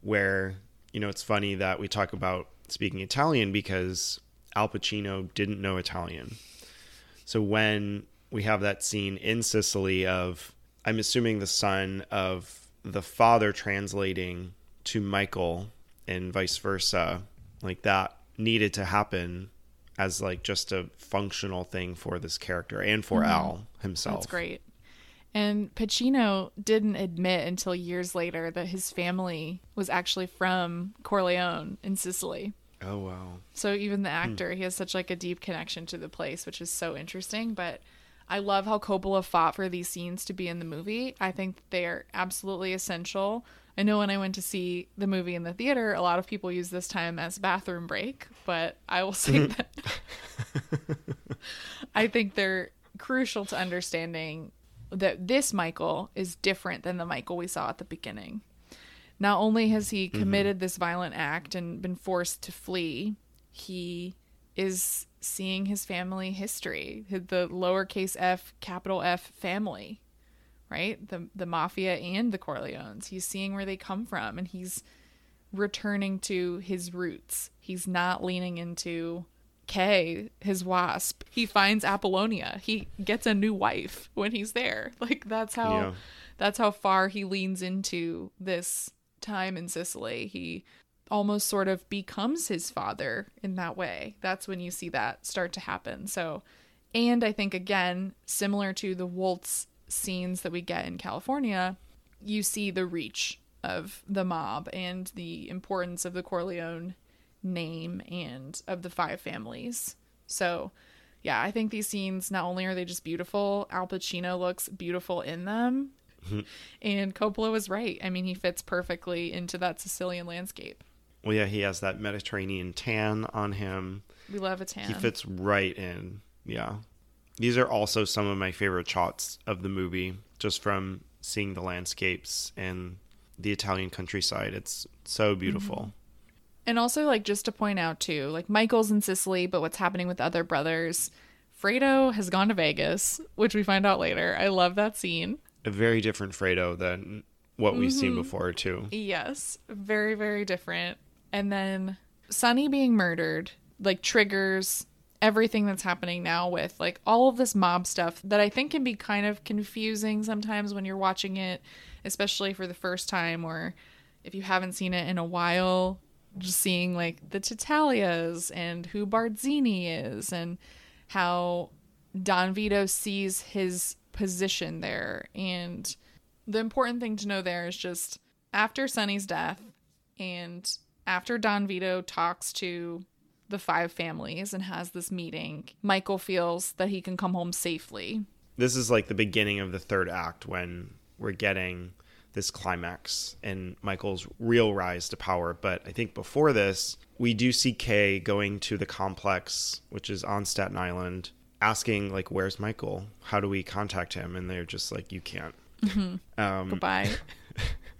where, you know, it's funny that we talk about speaking Italian because Al Pacino didn't know Italian. So when we have that scene in Sicily of, I'm assuming the son of the father translating to Michael and vice versa, like that needed to happen as like just a functional thing for this character and for mm-hmm. Al himself. That's great. And Pacino didn't admit until years later that his family was actually from Corleone in Sicily. Oh wow. So even the hmm. actor, he has such like a deep connection to the place, which is so interesting. But I love how Coppola fought for these scenes to be in the movie. I think they are absolutely essential. I know when I went to see the movie in the theater, a lot of people use this time as bathroom break, but I will say hmm. that I think they're crucial to understanding that this Michael is different than the Michael we saw at the beginning. Not only has he mm-hmm. committed this violent act and been forced to flee, he is seeing his family history, the lowercase f, capital F family, right? The the mafia and the Corleones. He's seeing where they come from and he's returning to his roots. He's not leaning into Kay, his wasp. He finds Apollonia. He gets a new wife when he's there. Like that's how Yeah. that's how far he leans into this time in Sicily. He almost sort of becomes his father in that way. That's when you see that start to happen. So, and I think again, similar to the Woltz scenes that we get in California, you see the reach of the mob and the importance of the Corleone name and of the five families. So, yeah, I think these scenes not only are they just beautiful, Al Pacino looks beautiful in them. and Coppola was right. I mean, he fits perfectly into that Sicilian landscape. Well, yeah, he has that Mediterranean tan on him. We love a tan. He fits right in. Yeah. These are also some of my favorite shots of the movie, just from seeing the landscapes and the Italian countryside. It's so beautiful. Mm-hmm. And also, like, just to point out, too, like, Michael's in Sicily, but what's happening with other brothers? Fredo has gone to Vegas, which we find out later. I love that scene. A very different Fredo than what we've mm-hmm. seen before, too. Yes, very, very different. And then Sonny being murdered, like, triggers everything that's happening now with like all of this mob stuff that I think can be kind of confusing sometimes when you're watching it, especially for the first time or if you haven't seen it in a while just seeing like the Tattaglias and who Barzini is and how Don Vito sees his position there. And the important thing to know there is just after Sonny's death and after Don Vito talks to the five families and has this meeting, Michael feels that he can come home safely. This is like the beginning of the third act when we're getting this climax and Michael's real rise to power. But I think before this, we do see Kay going to the complex, which is on Staten Island, asking like, "Where's Michael? How do we contact him?" And they're just like, "You can't." Mm-hmm. Um, Goodbye.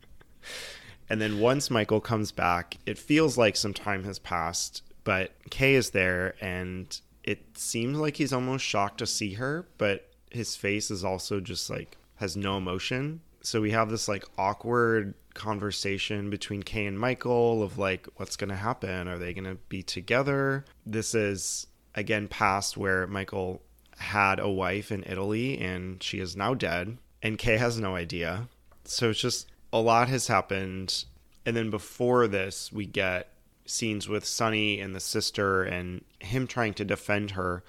and then once Michael comes back, it feels like some time has passed, but Kay is there, and it seems like he's almost shocked to see her, but his face is also just like has no emotion so we have this like awkward conversation between Kay and Michael of like what's going to happen? Are they going to be together? This is again past where Michael had a wife in Italy and she is now dead and Kay has no idea. So it's just a lot has happened. And then before this we get scenes with Sonny and the sister and him trying to defend her.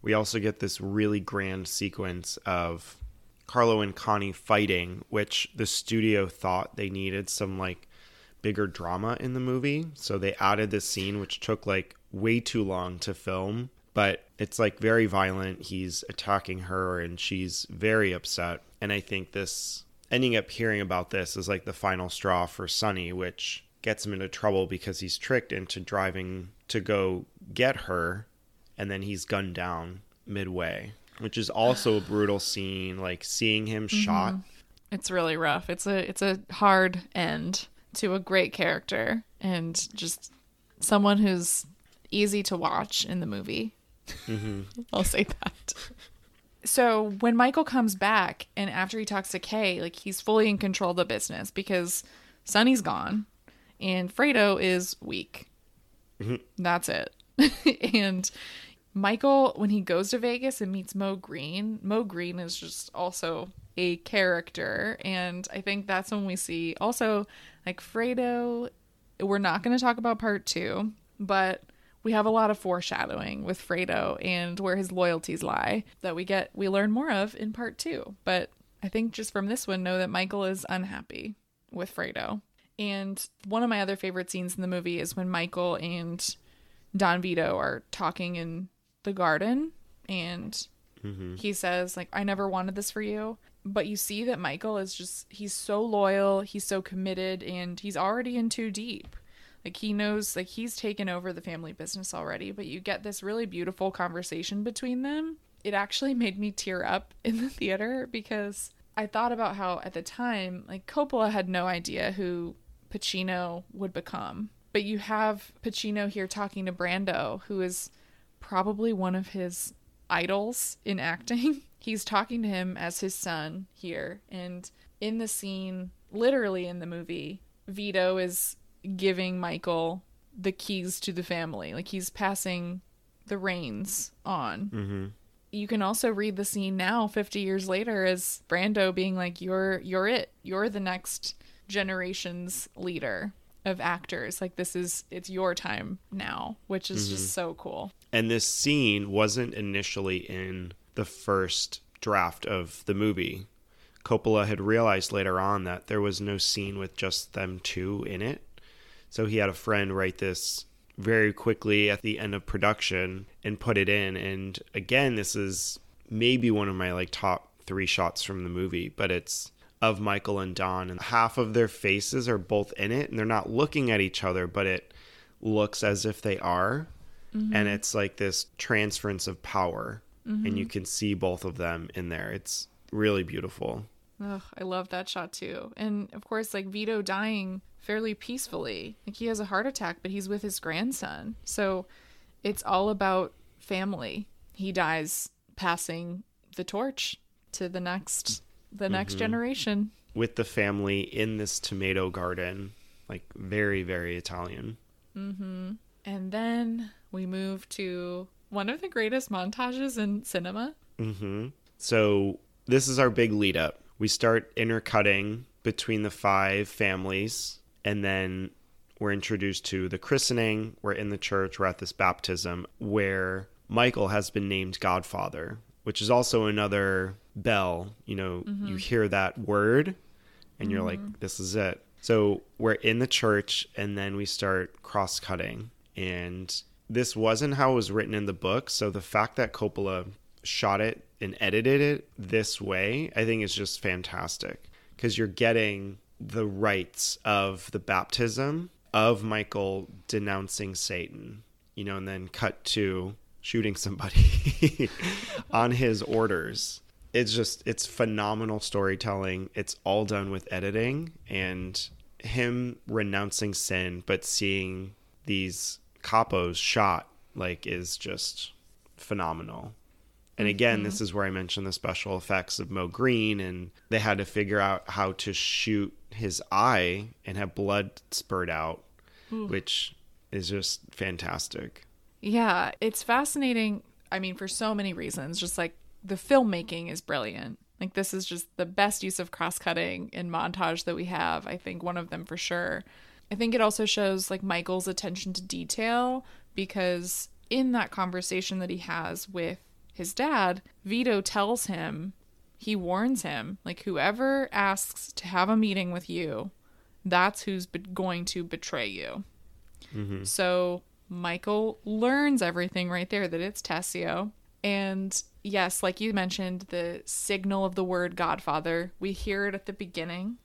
We also get this really grand sequence of Carlo and Connie fighting, which the studio thought they needed some like bigger drama in the movie. So they added this scene, which took like way too long to film, but it's like very violent. He's attacking her and she's very upset. And I think this ending up hearing about this is like the final straw for Sonny, which gets him into trouble because he's tricked into driving to go get her and then he's gunned down midway which is also a brutal scene. Like seeing him mm-hmm. shot. It's really rough. It's a it's a hard end to a great character and just someone who's easy to watch in the movie. Mm-hmm. I'll say that. So when Michael comes back and after he talks to Kay, like he's fully in control of the business because Sonny's gone and Fredo is weak. Mm-hmm. That's it. and Michael, when he goes to Vegas and meets Moe Greene, Moe Greene is just also a character. And I think that's when we see also like Fredo. We're not going to talk about part two, but we have a lot of foreshadowing with Fredo and where his loyalties lie that we get, we learn more of in part two. But I think just from this one, know that Michael is unhappy with Fredo. And one of my other favorite scenes in the movie is when Michael and Don Vito are talking in the garden and mm-hmm. he says like I never wanted this for you but you see that Michael is just he's so loyal, he's so committed and he's already in too deep. Like he knows like he's taken over the family business already, but you get this really beautiful conversation between them. It actually made me tear up in the theater because I thought about how at the time like Coppola had no idea who Pacino would become. But you have Pacino here talking to Brando who is probably one of his idols in acting. He's talking to him as his son here. And in the scene, literally in the movie, Vito is giving Michael the keys to the family. Like he's passing the reins on. Mm-hmm. You can also read the scene now, 50 years later, as Brando being like, "You're, you're it. You're the next generation's leader." of actors. Like this is it's your time now, which is just so cool. And this scene wasn't initially in the first draft of the movie. Coppola had realized later on that there was no scene with just them two in it. So he had a friend write this very quickly at the end of production and put it in. And again, this is maybe one of my like top three shots from the movie, but it's of Michael and Don, and half of their faces are both in it, and they're not looking at each other, but it looks as if they are. Mm-hmm. And it's like this transference of power, and you mm-hmm. can see both of them in there. It's really beautiful. Ugh, I love that shot too. And of course, like Vito dying fairly peacefully. Like he has a heart attack, but he's with his grandson. So it's all about family. He dies passing the torch to the next the next mm-hmm. generation. With the family in this tomato garden, like very, very Italian. And then we move to one of the greatest montages in cinema. hmm So this is our big lead up. We start intercutting between the five families, and then we're introduced to the christening. We're in the church. We're at this baptism where Michael has been named Godfather, which is also another bell. You know, you hear that word, and you're like, this is it. So we're in the church, and then we start cross cutting. And this wasn't how it was written in the book. So the fact that Coppola shot it and edited it this way, I think is just fantastic because you're getting the rites of the baptism of Michael denouncing Satan, you know, and then cut to shooting somebody on his orders. It's just, it's phenomenal storytelling. It's all done with editing and him renouncing sin, but seeing these capos shot like is just phenomenal. And again, this mm-hmm. is where I mentioned the special effects of Moe Greene, and they had to figure out how to shoot his eye and have blood spurt out, which is just fantastic. Yeah, it's fascinating. I mean, for so many reasons. Just like the filmmaking is brilliant. Like this is just the best use of cross-cutting in montage that we have. I think one of them for sure. I think it also shows like Michael's attention to detail because in that conversation that he has with his dad, Vito tells him, he warns him, like whoever asks to have a meeting with you, that's who's be- going to betray you. Mm-hmm. So Michael learns everything right there that it's Tessio. And yes, like you mentioned, the signal of the word Godfather, we hear it at the beginning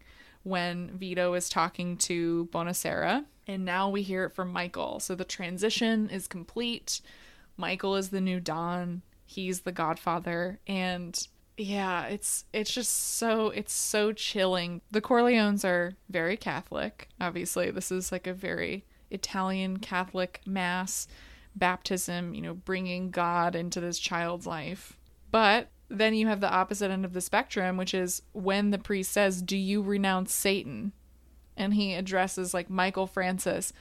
when Vito is talking to Bonasera. And now we hear it from Michael. So the transition is complete. Michael is the new Don. He's the Godfather. And yeah, it's it's just so it's so chilling. The Corleones are very Catholic. Obviously, this is like a very Italian Catholic mass baptism, you know, bringing God into this child's life. But then you have the opposite end of the spectrum, which is when the priest says, "Do you renounce Satan?" and he addresses like Michael Francis,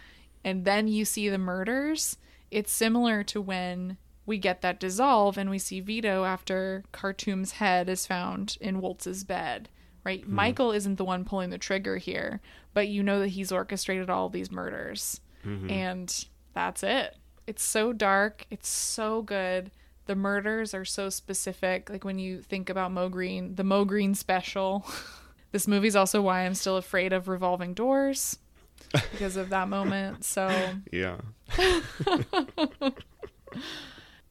and then you see the murders. It's similar to when we get that dissolve and we see Vito after Khartoum's head is found in Woltz's bed, right? Mm-hmm. Michael isn't the one pulling the trigger here, but you know that he's orchestrated all these murders. Mm-hmm. And that's it. It's so dark, it's so good. The murders are so specific. Like when you think about Moe Greene, the Moe Greene special. this movie's also why I'm still afraid of revolving doors because of that moment. So, Yeah.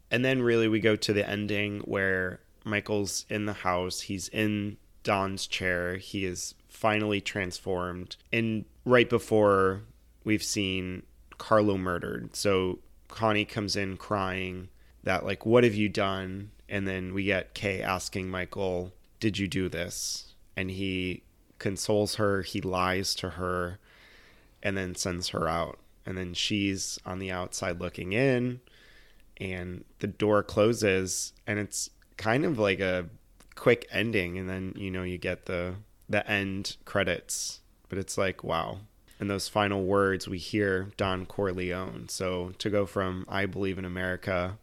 and then really we go to the ending where Michael's in the house, he's in Don's chair, he is finally transformed. And right before we've seen Carlo murdered. So Connie comes in crying that like what have you done? And then we get Kay asking Michael, "Did you do this?" And he consoles her, he lies to her and then sends her out. And then she's on the outside looking in, and the door closes, and it's kind of like a quick ending. And then you know you get the the end credits, but it's like wow. And those final words we hear Don Corleone. So to go from "I believe in America"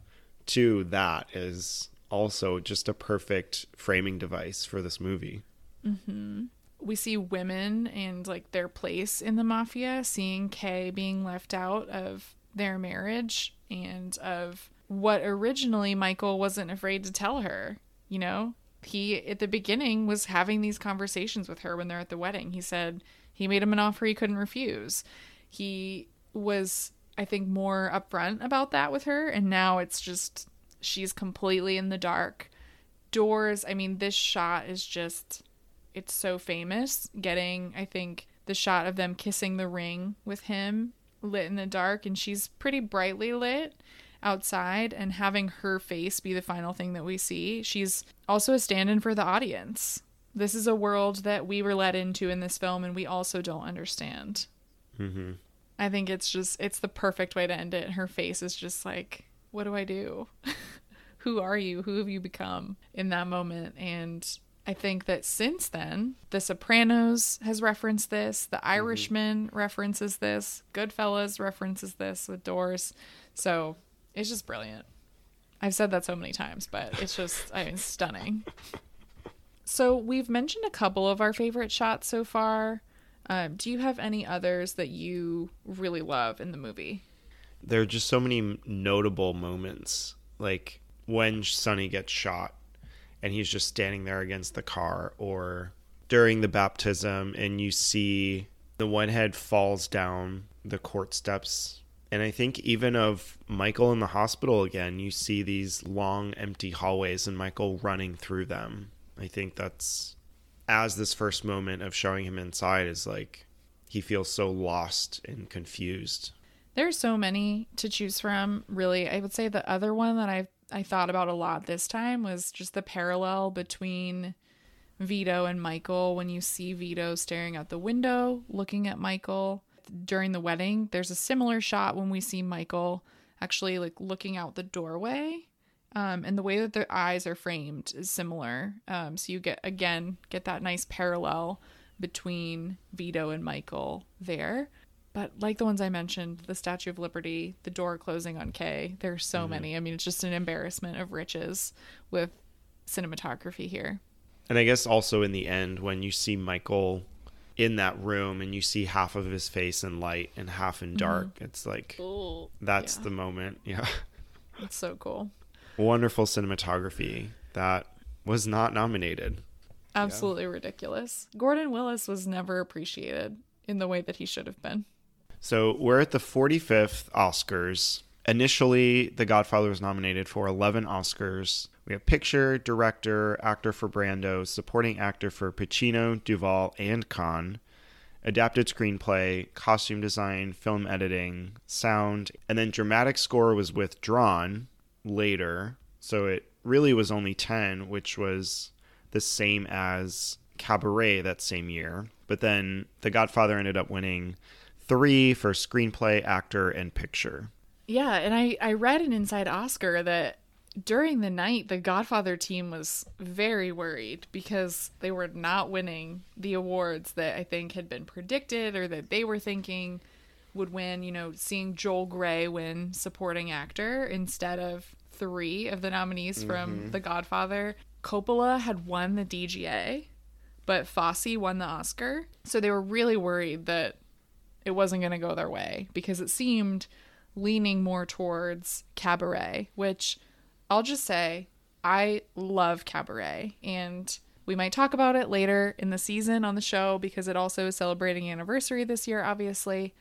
to that is also just a perfect framing device for this movie. Mm-hmm. we see women and like their place in the mafia, seeing Kay being left out of their marriage and of what originally Michael wasn't afraid to tell her. You know, he at the beginning was having these conversations with her when they're at the wedding. He said he made him an offer he couldn't refuse. He was, I think, more upfront about that with her, and now it's just she's completely in the dark. Doors, I mean, this shot is just it's so famous. Getting, I think, the shot of them kissing the ring with him lit in the dark, and she's pretty brightly lit outside, and having her face be the final thing that we see. She's also a stand in for the audience. This is a world that we were led into in this film, and we also don't understand. Mm-hmm. I think it's just, it's the perfect way to end it. Her face is just like, what do I do? Who are you? Who have you become in that moment? And I think that since then, The Sopranos has referenced this, The Irishman mm-hmm. references this, Goodfellas references this with Doors. So it's just brilliant. I've said that so many times, but it's just, I mean, stunning. So we've mentioned a couple of our favorite shots so far. Um, do you have any others that you really love in the movie? There are just so many notable moments, like when Sonny gets shot and he's just standing there against the car, or during the baptism and you see the one head falls down the court steps and I think even of Michael in the hospital again, you see these long empty hallways and Michael running through them. I think that's as this first moment of showing him inside is like he feels so lost and confused. There are so many to choose from. Really, I would say the other one that I I thought about a lot this time was just the parallel between Vito and Michael when you see Vito staring out the window looking at Michael during the wedding, there's a similar shot when we see Michael actually like looking out the doorway. Um, and the way that their eyes are framed is similar. Um, so you get again get that nice parallel between Vito and Michael there. But like the ones I mentioned, the Statue of Liberty, the door closing on Kay, there's so mm-hmm. many. I mean, it's just an embarrassment of riches with cinematography here. And I guess also in the end, when you see Michael in that room and you see half of his face in light and half in dark. Mm-hmm. It's like Ooh, that's yeah. the moment. Yeah. It's so cool. Wonderful cinematography that was not nominated. Absolutely yeah. ridiculous. Gordon Willis was never appreciated in the way that he should have been. So we're at the 45th Oscars. Initially, The Godfather was nominated for 11 Oscars. We have picture, director, actor for Brando, supporting actor for Pacino, Duvall, and Caan, adapted screenplay, costume design, film editing, sound, and then dramatic score was withdrawn later. So it really was only 10, which was the same as Cabaret that same year. But then The Godfather ended up winning three for screenplay, actor, and picture. Yeah, and I, I read an Inside Oscar that during the night, the Godfather team was very worried because they were not winning the awards that I think had been predicted or that they were thinking would win. You know, seeing Joel Grey win supporting actor instead of three of the nominees mm-hmm. from The Godfather. Coppola had won the DGA, but Fosse won the Oscar. So they were really worried that it wasn't going to go their way because it seemed leaning more towards Cabaret, which I'll just say I love Cabaret and we might talk about it later in the season on the show because it also is celebrating anniversary this year, obviously.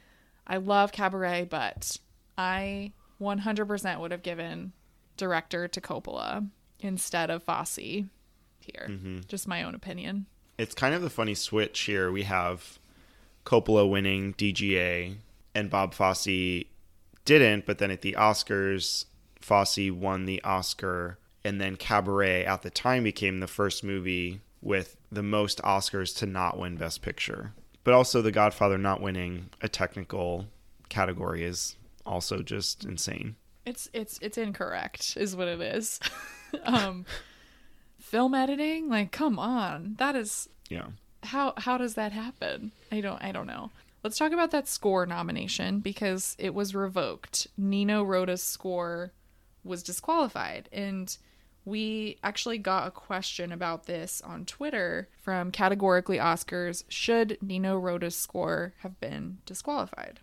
I love Cabaret, but I 100% would have given director to Coppola instead of Fosse here. Mm-hmm. Just my own opinion. It's kind of the funny switch here. We have Coppola winning DGA and Bob Fosse didn't, but then at the Oscars, Fosse won the Oscar, and then Cabaret at the time became the first movie with the most Oscars to not win Best Picture. But also, The Godfather not winning a technical category is also just insane. It's it's it's incorrect, is what it is. um, film editing, like, come on, that is yeah. How how does that happen? I don't I don't know. Let's talk about that score nomination because it was revoked. Nino Rota's score was disqualified. And we actually got a question about this on Twitter from Categorically Oscars Should Nino Rota's score have been disqualified?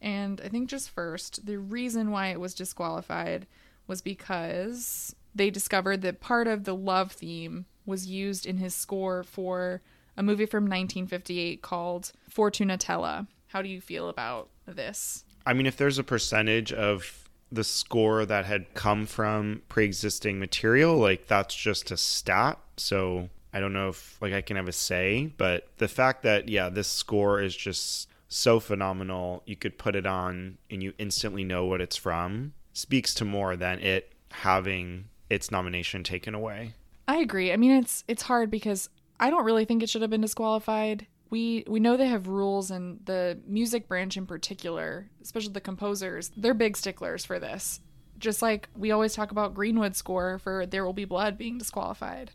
And I think just first, the reason why it was disqualified was because they discovered that part of the love theme was used in his score for a movie from 1958 called Fortunatella. How do you feel about this? I mean, if there's a percentage of the score that had come from pre-existing material like that's just a stat. So i don't know if like i can have a say but the fact that yeah this score is just so phenomenal you could put it on and you instantly know what it's from speaks to more than it having its nomination taken away. I agree. I mean it's it's hard because i don't really think it should have been disqualified we we know they have rules and the music branch in particular especially the composers they're big sticklers for this just like we always talk about greenwood score for there will be blood being disqualified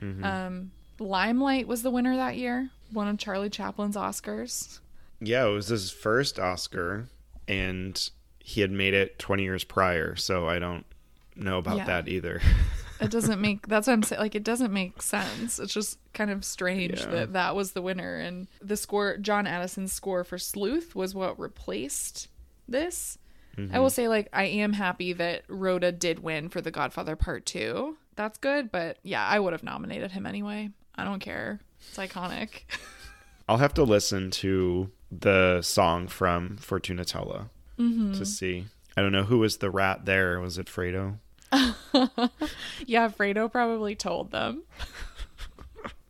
mm-hmm. um, limelight was the winner that year one of charlie chaplin's oscars yeah it was his first oscar and he had made it 20 years prior so i don't know about yeah. that either it doesn't make that's what i'm saying like it doesn't make sense. It's just kind of strange yeah. that that was the winner. And the score john addison's score for sleuth was what replaced this. Mm-hmm. i will say like i am happy that rota did win for the godfather part two. That's good but yeah i would have nominated him anyway. I don't care. It's iconic. I'll have to listen to the song from fortunatella mm-hmm. to see. I don't know who was the rat there. Was it fredo yeah, Fredo probably told them.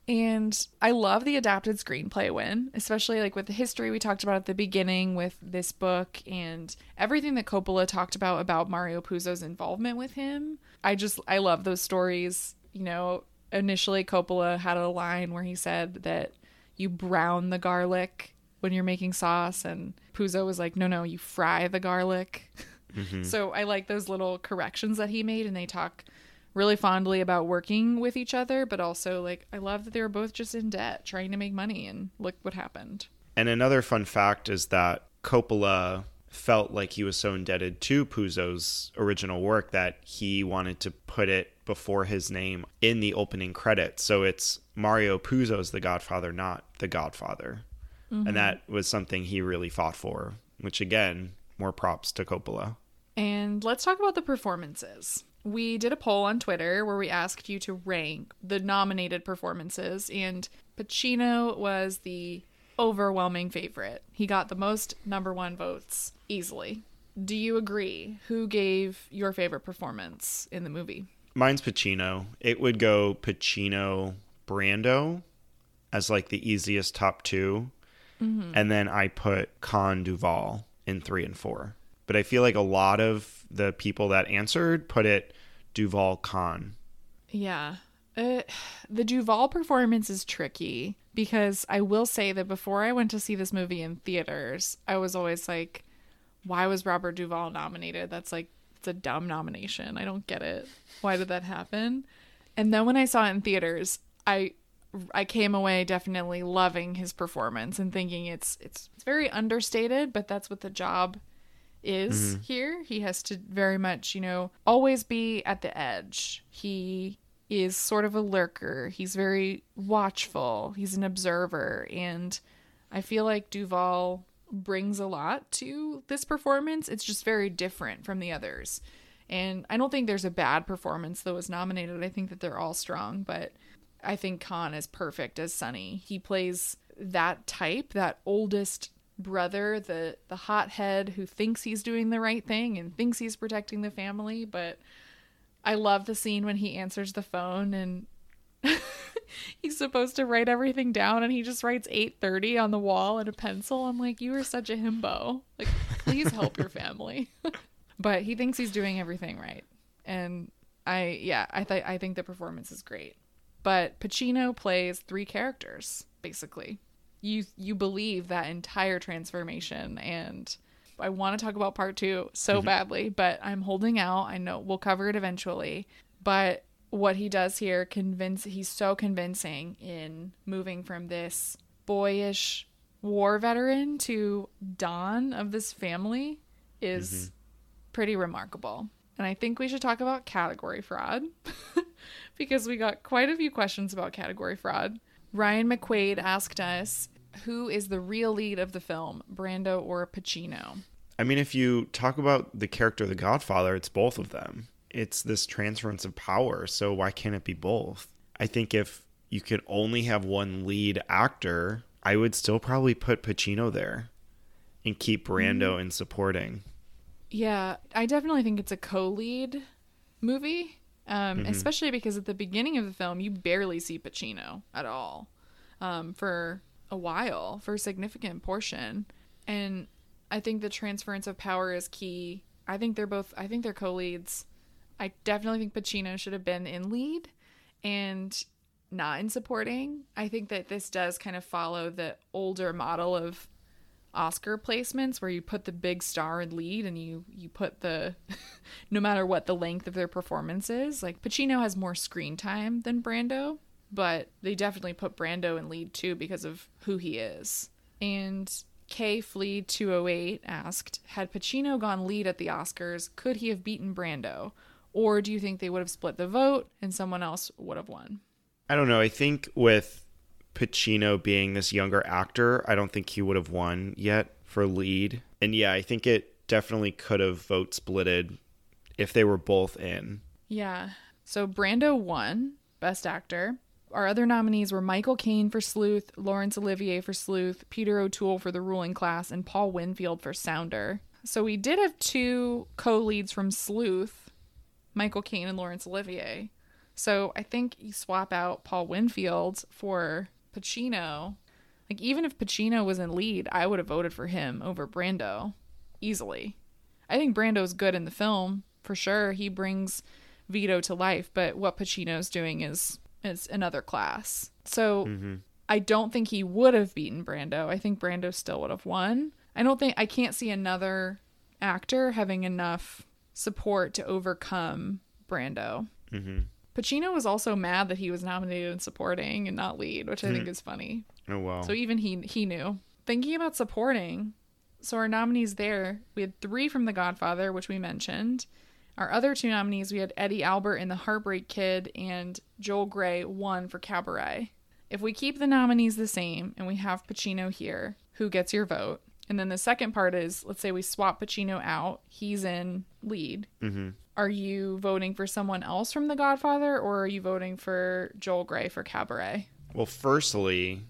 and I love the adapted screenplay win, especially like with the history we talked about at the beginning with this book and everything that Coppola talked about about Mario Puzo's involvement with him. I just I love those stories. You know, initially Coppola had a line where he said that you brown the garlic when you're making sauce and Puzo was like, "No, no, you fry the garlic." Mm-hmm. So I like those little corrections that he made, and they talk really fondly about working with each other, but also like I love that they were both just in debt trying to make money, and look what happened. And another fun fact is that Coppola felt like he was so indebted to Puzo's original work that he wanted to put it before his name in the opening credits. So it's Mario Puzo's The Godfather, not The Godfather. Mm-hmm. And that was something he really fought for, which again, more props to Coppola. And let's talk about the performances. We did a poll on Twitter where we asked you to rank the nominated performances, and Pacino was the overwhelming favorite. He got the most number one votes easily. Do you agree? Who gave your favorite performance in the movie? Mine's Pacino. It would go Pacino, Brando as like the easiest top 2 mm-hmm. And then I put Caan Duvall in three and four but I feel like a lot of the people that answered put it Duvall Caan. Yeah. Uh, the Duvall performance is tricky because I will say that before I went to see this movie in theaters, I was always like, why was Robert Duvall nominated? That's like, it's a dumb nomination. I don't get it. Why did that happen? And then when I saw it in theaters, I I came away definitely loving his performance and thinking it's it's it's very understated, but that's what the job is mm-hmm. here. He has to very much, you know, always be at the edge. He is sort of a lurker. He's very watchful. He's an observer. And I feel like Duvall brings a lot to this performance. It's just very different from the others. And I don't think there's a bad performance that was nominated. I think that they're all strong, but I think Caan is perfect as Sonny. He plays that type, that oldest brother, the the hothead who thinks he's doing the right thing and thinks he's protecting the family, but I love the scene when he answers the phone and he's supposed to write everything down and he just writes 8:30 on the wall in a pencil. I'm like, "You are such a himbo. Like, please help your family." but he thinks he's doing everything right. And I yeah, I th- I think the performance is great. But Pacino plays three characters basically you you believe that entire transformation and I want to talk about part 2 so mm-hmm. badly, but I'm holding out. I know we'll cover it eventually. But what he does here convince he's so convincing in moving from this boyish war veteran to Don of this family is mm-hmm. pretty remarkable. and I think we should talk about category fraud because we got quite a few questions about category fraud. Ryan McQuaid asked us, who is the real lead of the film, Brando or Pacino? I mean, if you talk about the character of the Godfather, it's both of them. It's this transference of power, so why can't it be both? I think if you could only have one lead actor, I would still probably put Pacino there and keep Brando mm. in supporting. Yeah, I definitely think it's a co-lead movie, um, mm-hmm. especially because at the beginning of the film you barely see Pacino at all um, for a while, for a significant portion, and I think the transference of power is key. I think they're both. I think they're co-leads. I definitely think Pacino should have been in lead, and not in supporting. I think that this does kind of follow the older model of Oscar placements where you put the big star in lead and you you put the no matter what the length of their performance is. Like Pacino has more screen time than Brando, but they definitely put Brando in lead too because of who he is. And K Flea 208 asked, had Pacino gone lead at the Oscars, could he have beaten Brando? Or do you think they would have split the vote and someone else would have won? I don't know. I think with Pacino being this younger actor, I don't think he would have won yet for lead. And yeah, I think it definitely could have vote splitted if they were both in. Yeah. So Brando won Best Actor. Our other nominees were Michael Caine for Sleuth, Laurence Olivier for Sleuth, Peter O'Toole for The Ruling Class, and Paul Winfield for Sounder. So we did have two co leads from Sleuth, Michael Caine and Laurence Olivier. So I think you swap out Paul Winfield for Pacino. Like even if Pacino was in lead, I would have voted for him over Brando easily. I think Brando's good in the film for sure. He brings Vito to life, but what Pacino's doing is is another class. So mm-hmm. I don't think he would have beaten Brando. I think Brando still would have won. I don't think I can't see another actor having enough support to overcome Brando. Mm-hmm. Pacino was also mad that he was nominated in supporting and not lead, which I think hmm. is funny. Oh wow. So even he he knew. Thinking about supporting, so our nominees there, we had three from The Godfather, which we mentioned. Our other two nominees, we had Eddie Albert in The Heartbreak Kid and Joel Grey, won for Cabaret. If we keep the nominees the same and we have Pacino here, who gets your vote? And then the second part is let's say we swap Pacino out, he's in lead. Mm-hmm are you voting for someone else from The Godfather or are you voting for Joel Grey for Cabaret? Well, firstly,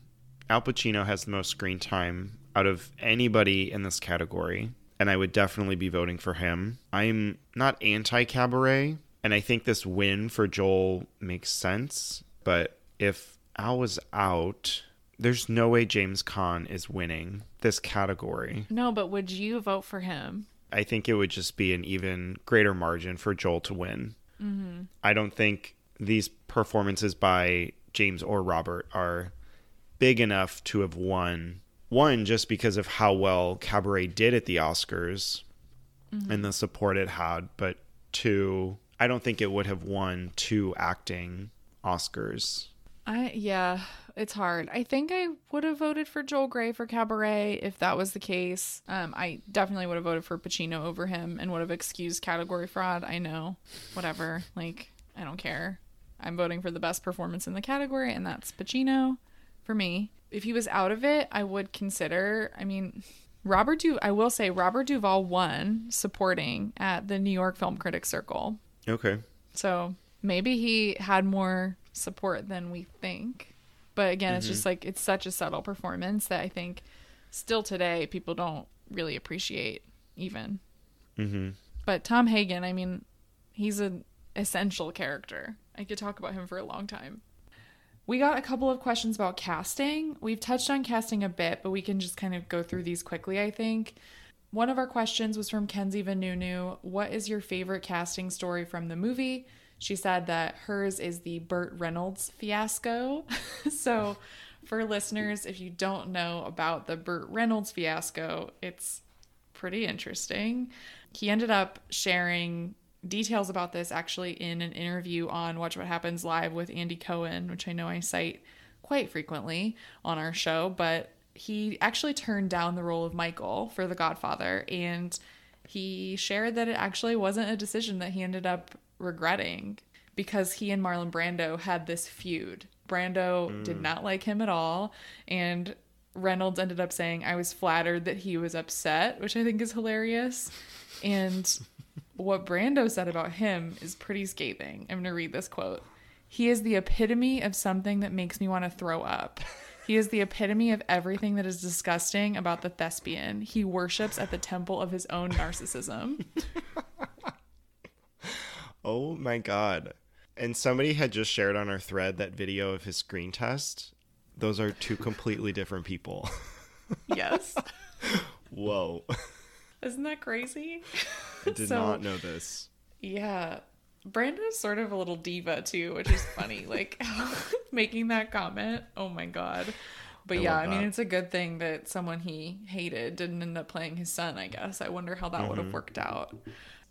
Al Pacino has the most screen time out of anybody in this category, and I would definitely be voting for him. I'm not anti Cabaret, and I think this win for Joel makes sense, but if Al was out, there's no way James Caan is winning this category. No, but would you vote for him? I think it would just be an even greater margin for Joel to win. Mm-hmm. I don't think these performances by James or Robert are big enough to have won. One, just because of how well Cabaret did at the Oscars mm-hmm. and the support it had, but two, I don't think it would have won two acting Oscars. I yeah, it's hard. I think I would have voted for Joel Grey for Cabaret if that was the case. Um, I definitely would have voted for Pacino over him and would have excused category fraud. I know, whatever. Like I don't care. I'm voting for the best performance in the category, and that's Pacino for me. If he was out of it, I would consider. I mean, Robert Du. I will say Robert Duvall won supporting at the New York Film Critics Circle. Okay. So maybe he had more support than we think. But again, mm-hmm. it's just like it's such a subtle performance that I think still today people don't really appreciate even. Mm-hmm. But Tom Hagen, I mean, he's an essential character. I could talk about him for a long time. We got a couple of questions about casting. We've touched on casting a bit, but we can just kind of go through these quickly, I think. One of our questions was from Kenzie Vanunu. What is your favorite casting story from the movie? She said that hers is the Burt Reynolds fiasco. so, for listeners, if you don't know about the Burt Reynolds fiasco, it's pretty interesting. He ended up sharing details about this actually in an interview on Watch What Happens Live with Andy Cohen, which I know I cite quite frequently on our show, but he actually turned down the role of Michael for The Godfather and he shared that it actually wasn't a decision that he ended up regretting because he and Marlon Brando had this feud. Brando did mm. not like him at all, and Reynolds ended up saying, I was flattered that he was upset, which I think is hilarious. And what Brando said about him is pretty scathing. I'm going to read this quote. He is the epitome of something that makes me want to throw up. He is the epitome of everything that is disgusting about the thespian. He worships at the temple of his own narcissism. Oh my god. And somebody had just shared on our thread that video of his screen test. Those are two completely different people. yes. Whoa. Isn't that crazy? I did So- not know this. Yeah. Brando's sort of a little diva too, which is funny. like making that comment. Oh my god. But I yeah, I mean it's a good thing that someone he hated didn't end up playing his son, I guess. I wonder how that would Mm-hmm. have worked out.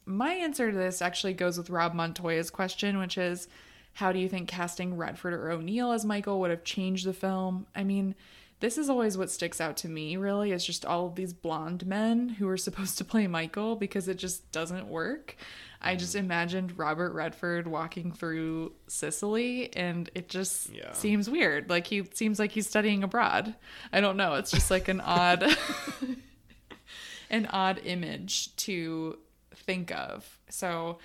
My answer to this actually goes with Rob Montoya's question, which is how do you think casting Redford or O'Neal as Michael would have changed the film? I mean, this is always what sticks out to me, really, is just all of these blonde men who are supposed to play Michael because it just doesn't work. I just mm. imagined Robert Redford walking through Sicily and it just Yeah. seems weird. Like he seems like he's studying abroad. I don't know. It's just like an odd an odd image to think of. So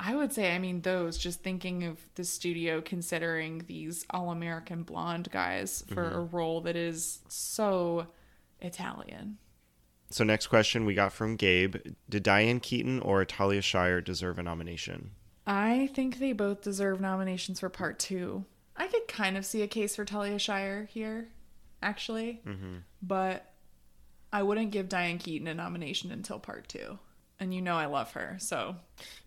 I would say, I mean, those just thinking of the studio considering these all American blonde guys for mm-hmm. a role that is so Italian. So next question we got from Gabe. Did Diane Keaton or Talia Shire deserve a nomination? I think they both deserve nominations for part two. I could kind of see a case for Talia Shire here, actually, mm-hmm. but I wouldn't give Diane Keaton a nomination until part two. And you know I love her, so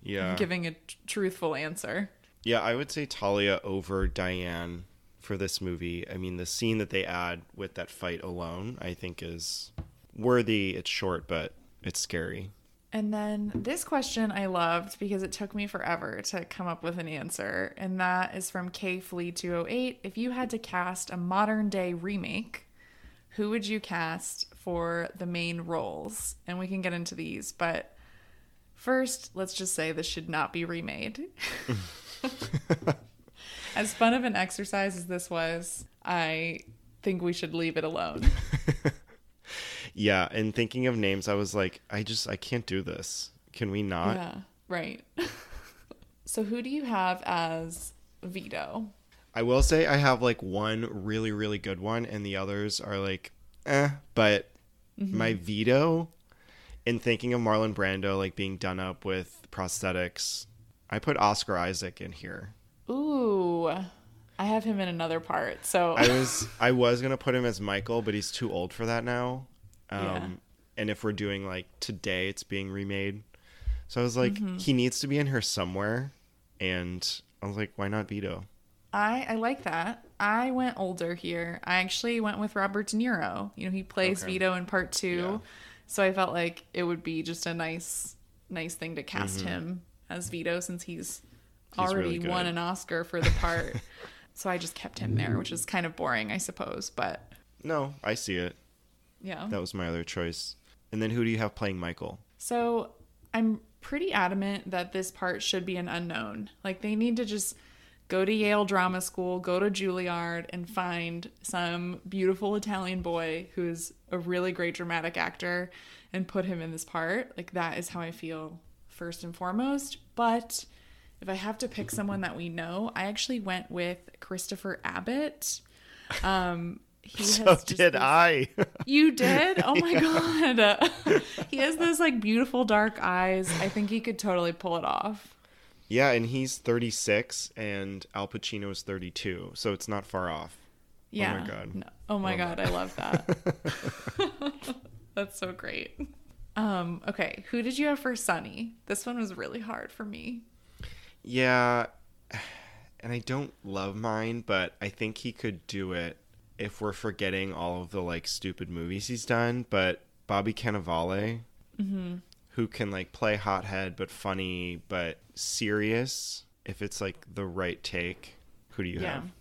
Yeah. I'm giving a t- truthful answer. Yeah, I would say Talia over Diane for this movie. I mean, the scene that they add with that fight alone, I think is worthy. It's short, but it's scary. And then this question I loved because it took me forever to come up with an answer. And that is from K Flea 208. If you had to cast a modern day remake, who would you cast for the main roles? And we can get into these, but first, let's just say this should not be remade. as fun of an exercise as this was, I think we should leave it alone. Yeah, and thinking of names, I was like, I just I can't do this. Can we not? Yeah, right. so who do you have as Vito? I will say I have like one really really good one, and the others are like, eh. But my Vito, in thinking of Marlon Brando like being done up with prosthetics, I put Oscar Isaac in here. Ooh, I have him in another part. So I was I was gonna put him as Michael, but he's too old for that now. Um, Yeah. And if we're doing like today, it's being remade. So I was like, Mm-hmm. he needs to be in here somewhere, and I was like, why not Vito? I I like that. I went older here. I actually went with Robert De Niro. You know, he plays Okay. Vito in part two, Yeah. So I felt like it would be just a nice nice thing to cast him as Vito since he's, Mm-hmm. He's already really won an Oscar for the part. so I just kept him there, which is kind of boring, I suppose. But No, I see it. yeah. That was my other choice. And then who do you have playing Michael? So I'm pretty adamant that this part should be an unknown. Like they need to just go to Yale Drama School, go to Juilliard, and find some beautiful Italian boy who's a really great dramatic actor and put him in this part. Like that is how I feel first and foremost. But if I have to pick someone that we know, I actually went with Christopher Abbott. Um, he So did this- I. you did? Oh my god. he has those like beautiful dark eyes. I think he could totally pull it off. Yeah, and he's 36, and Al Pacino is 32, so it's not far off. Yeah. Oh my god. No. Oh my Oh god, I love that. That's so great. Um, okay, who did you have for Sonny? This one was really hard for me. Yeah, and I don't love mine, but I think he could do it if we're forgetting all of the like stupid movies he's done. But Bobby Cannavale, who can like play hothead but funny but serious if it's like the right take. Who do you Yeah. have?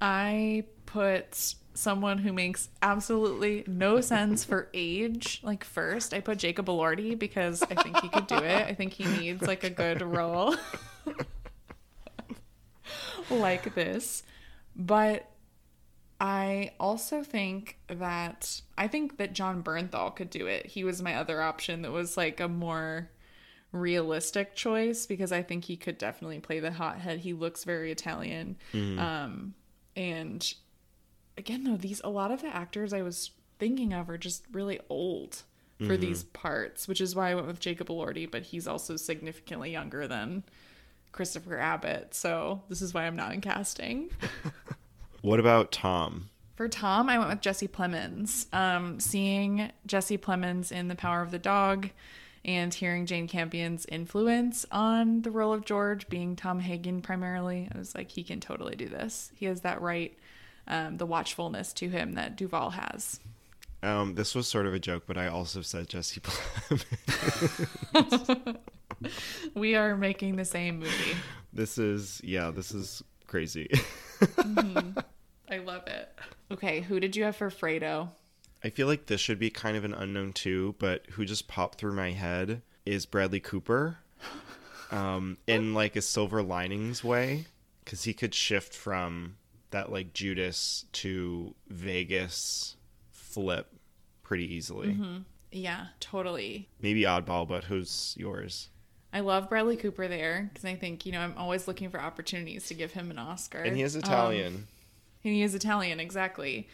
I put someone who makes absolutely no sense for age. Like first, I put Jacob Elordi because I think he could do it. I think he needs like a good role like this. But I also think that I think that Jon Bernthal could do it. He was my other option that was like a more realistic choice because I think he could definitely play the hothead. He looks very Italian. Um and again though these a lot of the actors I was thinking of are just really old for these parts, which is why I went with Jacob Elordi, but he's also significantly younger than Christopher Abbott. So this is why I'm not in casting. What about Tom? For Tom, I went with Jesse Plemons. Um, seeing Jesse Plemons in The Power of the Dog and hearing Jane Campion's influence on the role of George, being Tom Hagen primarily, I was like, he can totally do this. He has that right, um, the watchfulness to him that Duvall has. Um, this was sort of a joke, but I also said Jesse Plemons. We are making the same movie. this is yeah, this is crazy. I love it. Okay, who did you have for Fredo? I feel like this should be kind of an unknown too, but who just popped through my head is Bradley Cooper, um, in like a Silver Linings way, because he could shift from that like Judas to Vegas flip pretty easily. Yeah, totally. Maybe oddball, but who's yours? I love Bradley Cooper there because I think, you know, I'm always looking for opportunities to give him an Oscar. And he is Um, Italian. and he is Italian, exactly.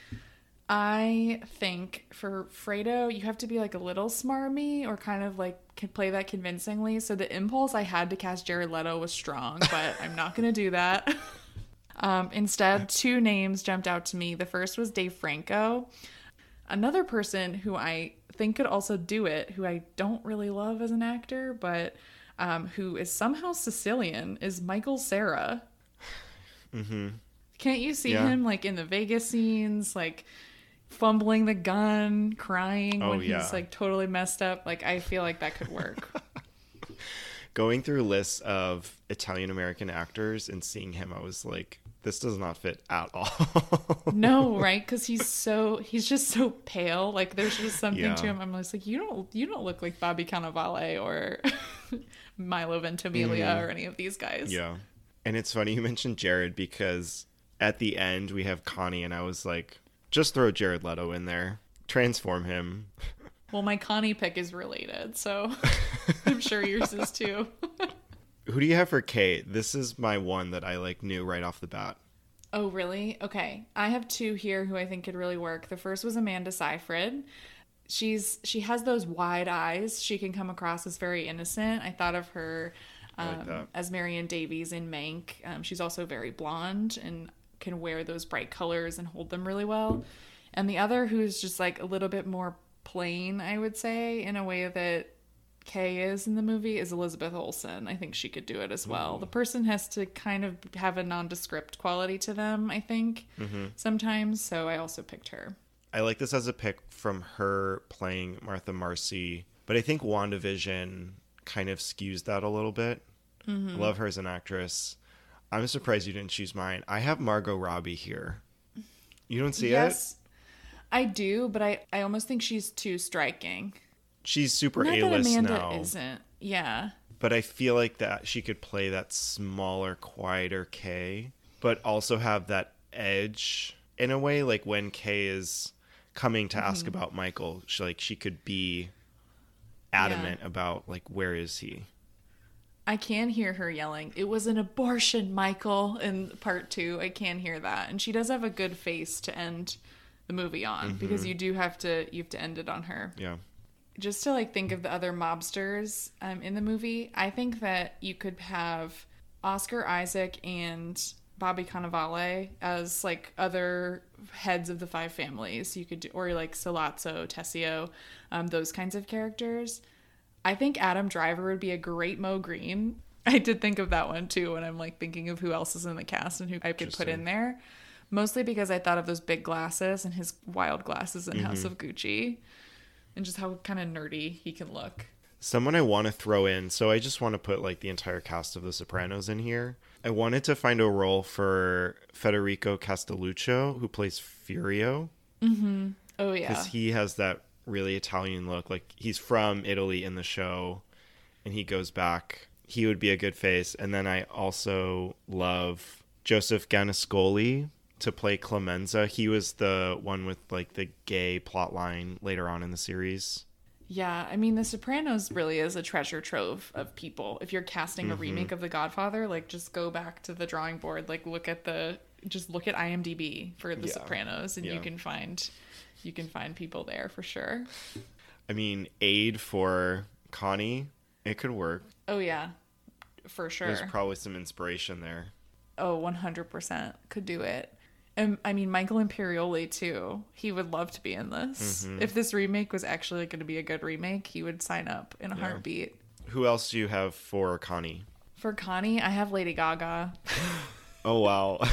I think for Fredo, you have to be like a little smarmy or kind of like can play that convincingly. So the impulse I had to cast Jared Leto was strong, but I'm not going to do that. Um, instead, two names jumped out to me. The first was Dave Franco. Another person who I think could also do it, who I don't really love as an actor, but um, who is somehow Sicilian, is Michael Cera. Can't you see Yeah. him like in the Vegas scenes, like fumbling the gun, crying Oh, when yeah. he's like totally messed up? Like I feel like that could work. Going through lists of Italian American actors and seeing him, I was like, this does not fit at all. no, right? Because he's so he's just so pale. Like there's just something Yeah. to him. I'm just like you don't you don't look like Bobby Cannavale or Milo Ventimiglia mm-hmm. or any of these guys. Yeah. And it's funny you mentioned Jared because at the end we have Connie and I was like, just throw Jared Leto in there. Transform him. Well, my Connie pick is related, so I'm sure yours is too. Who do you have for Kate? This is my one that I like knew right off the bat. Oh, really? Okay. I have two here who I think could really work. The first was Amanda Seyfried. She's she has those wide eyes. She can come across as very innocent. I thought of her I like um, as Marion Davies in Mank. Um, she's also very blonde and can wear those bright colors and hold them really well. And the other who's just like a little bit more plain, I would say, in a way that Kay is in the movie is Elizabeth Olsen. I think she could do it as well. The person has to kind of have a nondescript quality to them, I think, sometimes. So I also picked her. I like this as a pick from her playing Martha Marcy, but I think WandaVision kind of skews that a little bit. Mm-hmm. Love her as an actress. I'm surprised you didn't choose mine. I have Margot Robbie here. You don't see it? yes, I do, but I, I almost think she's too striking. She's super A list Amanda now. isn't. Yeah. but I feel like that she could play that smaller, quieter Kay, but also have that edge in a way. Like when Kay is coming to ask Mm-hmm. about Michael, she like she could be adamant about like where is he? I can hear her yelling, It was an abortion, Michael, in part two. I can hear that. And she does have a good face to end the movie on because you do have to you have to end it on her. Yeah, Just to like think of the other mobsters um, in the movie, I think that you could have Oscar Isaac and Bobby Cannavale as like other heads of the five families. You could do, or like Sollozzo, Tessio, um, those kinds of characters. I think Adam Driver would be a great Moe Greene. I did think of that one too when I'm like thinking of who else is in the cast and who I could put in there. Mostly because I thought of those big glasses and his wild glasses in House of Gucci and just how kind of nerdy he can look. Someone I want to throw in, so I just want to put like the entire cast of The Sopranos in here. I wanted to find a role for Federico Castelluccio, who plays Furio, Mm-hmm. Oh yeah. because he has that really Italian look. Like he's from Italy in the show, and he goes back. He would be a good face. And then I also love Joseph Gannascoli to play Clemenza. He was the one with like the gay plot line later on in the series. Yeah, I mean, The Sopranos really is a treasure trove of people. If you're casting Mm-hmm. a remake of The Godfather, like just go back to the drawing board, like look at the just look at IMDb for The Yeah. Sopranos, and you can find you can find people there for sure. I mean, aid for Connie, it could work. Oh yeah, for sure. There's probably some inspiration there. Oh, oh, one hundred percent could do it. I mean, Michael Imperioli too. He would love to be in this. Mm-hmm. If this remake was actually going to be a good remake, he would sign up in a Yeah. heartbeat. Who else do you have for Connie? For Connie, I have Lady Gaga. Oh wow.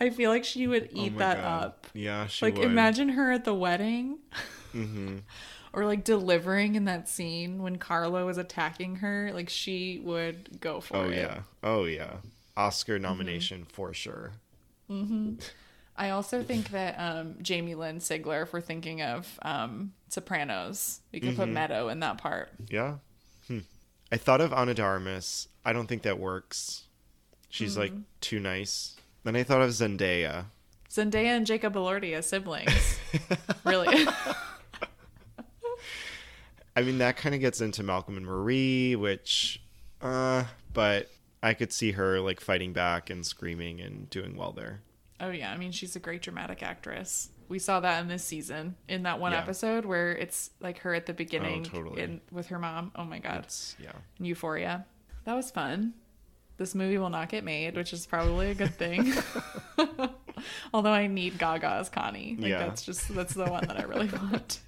I feel like she would Oh eat my that God. up. Yeah, she would. like would. imagine her at the wedding hmm or like delivering in that scene when Carlo was attacking her. Like she would go for Oh it. Oh yeah. Oh yeah. Oscar Mm-hmm. nomination for sure. I also think that um, Jamie Lynn Sigler, if we're thinking of um, Sopranos, we could Mm-hmm. put Meadow in that part. Yeah. Hmm. I thought of Ana de I don't think that works. She's like Mm-hmm. too nice. Then I thought of Zendaya. Zendaya and Jacob Elordi as siblings. really? I mean, that kind of gets into Malcolm and Marie, which, uh, but I could see her like fighting back and screaming and doing well there. oh yeah, I mean she's a great dramatic actress. We saw that in this season in that one Yeah. episode where it's like her at the beginning oh, totally. in, with her mom. Oh my god. It's, yeah. Euphoria. That was fun. This movie will not get made, which is probably a good thing. Although I need Gaga as Connie. Like Yeah. that's just that's the one that I really want.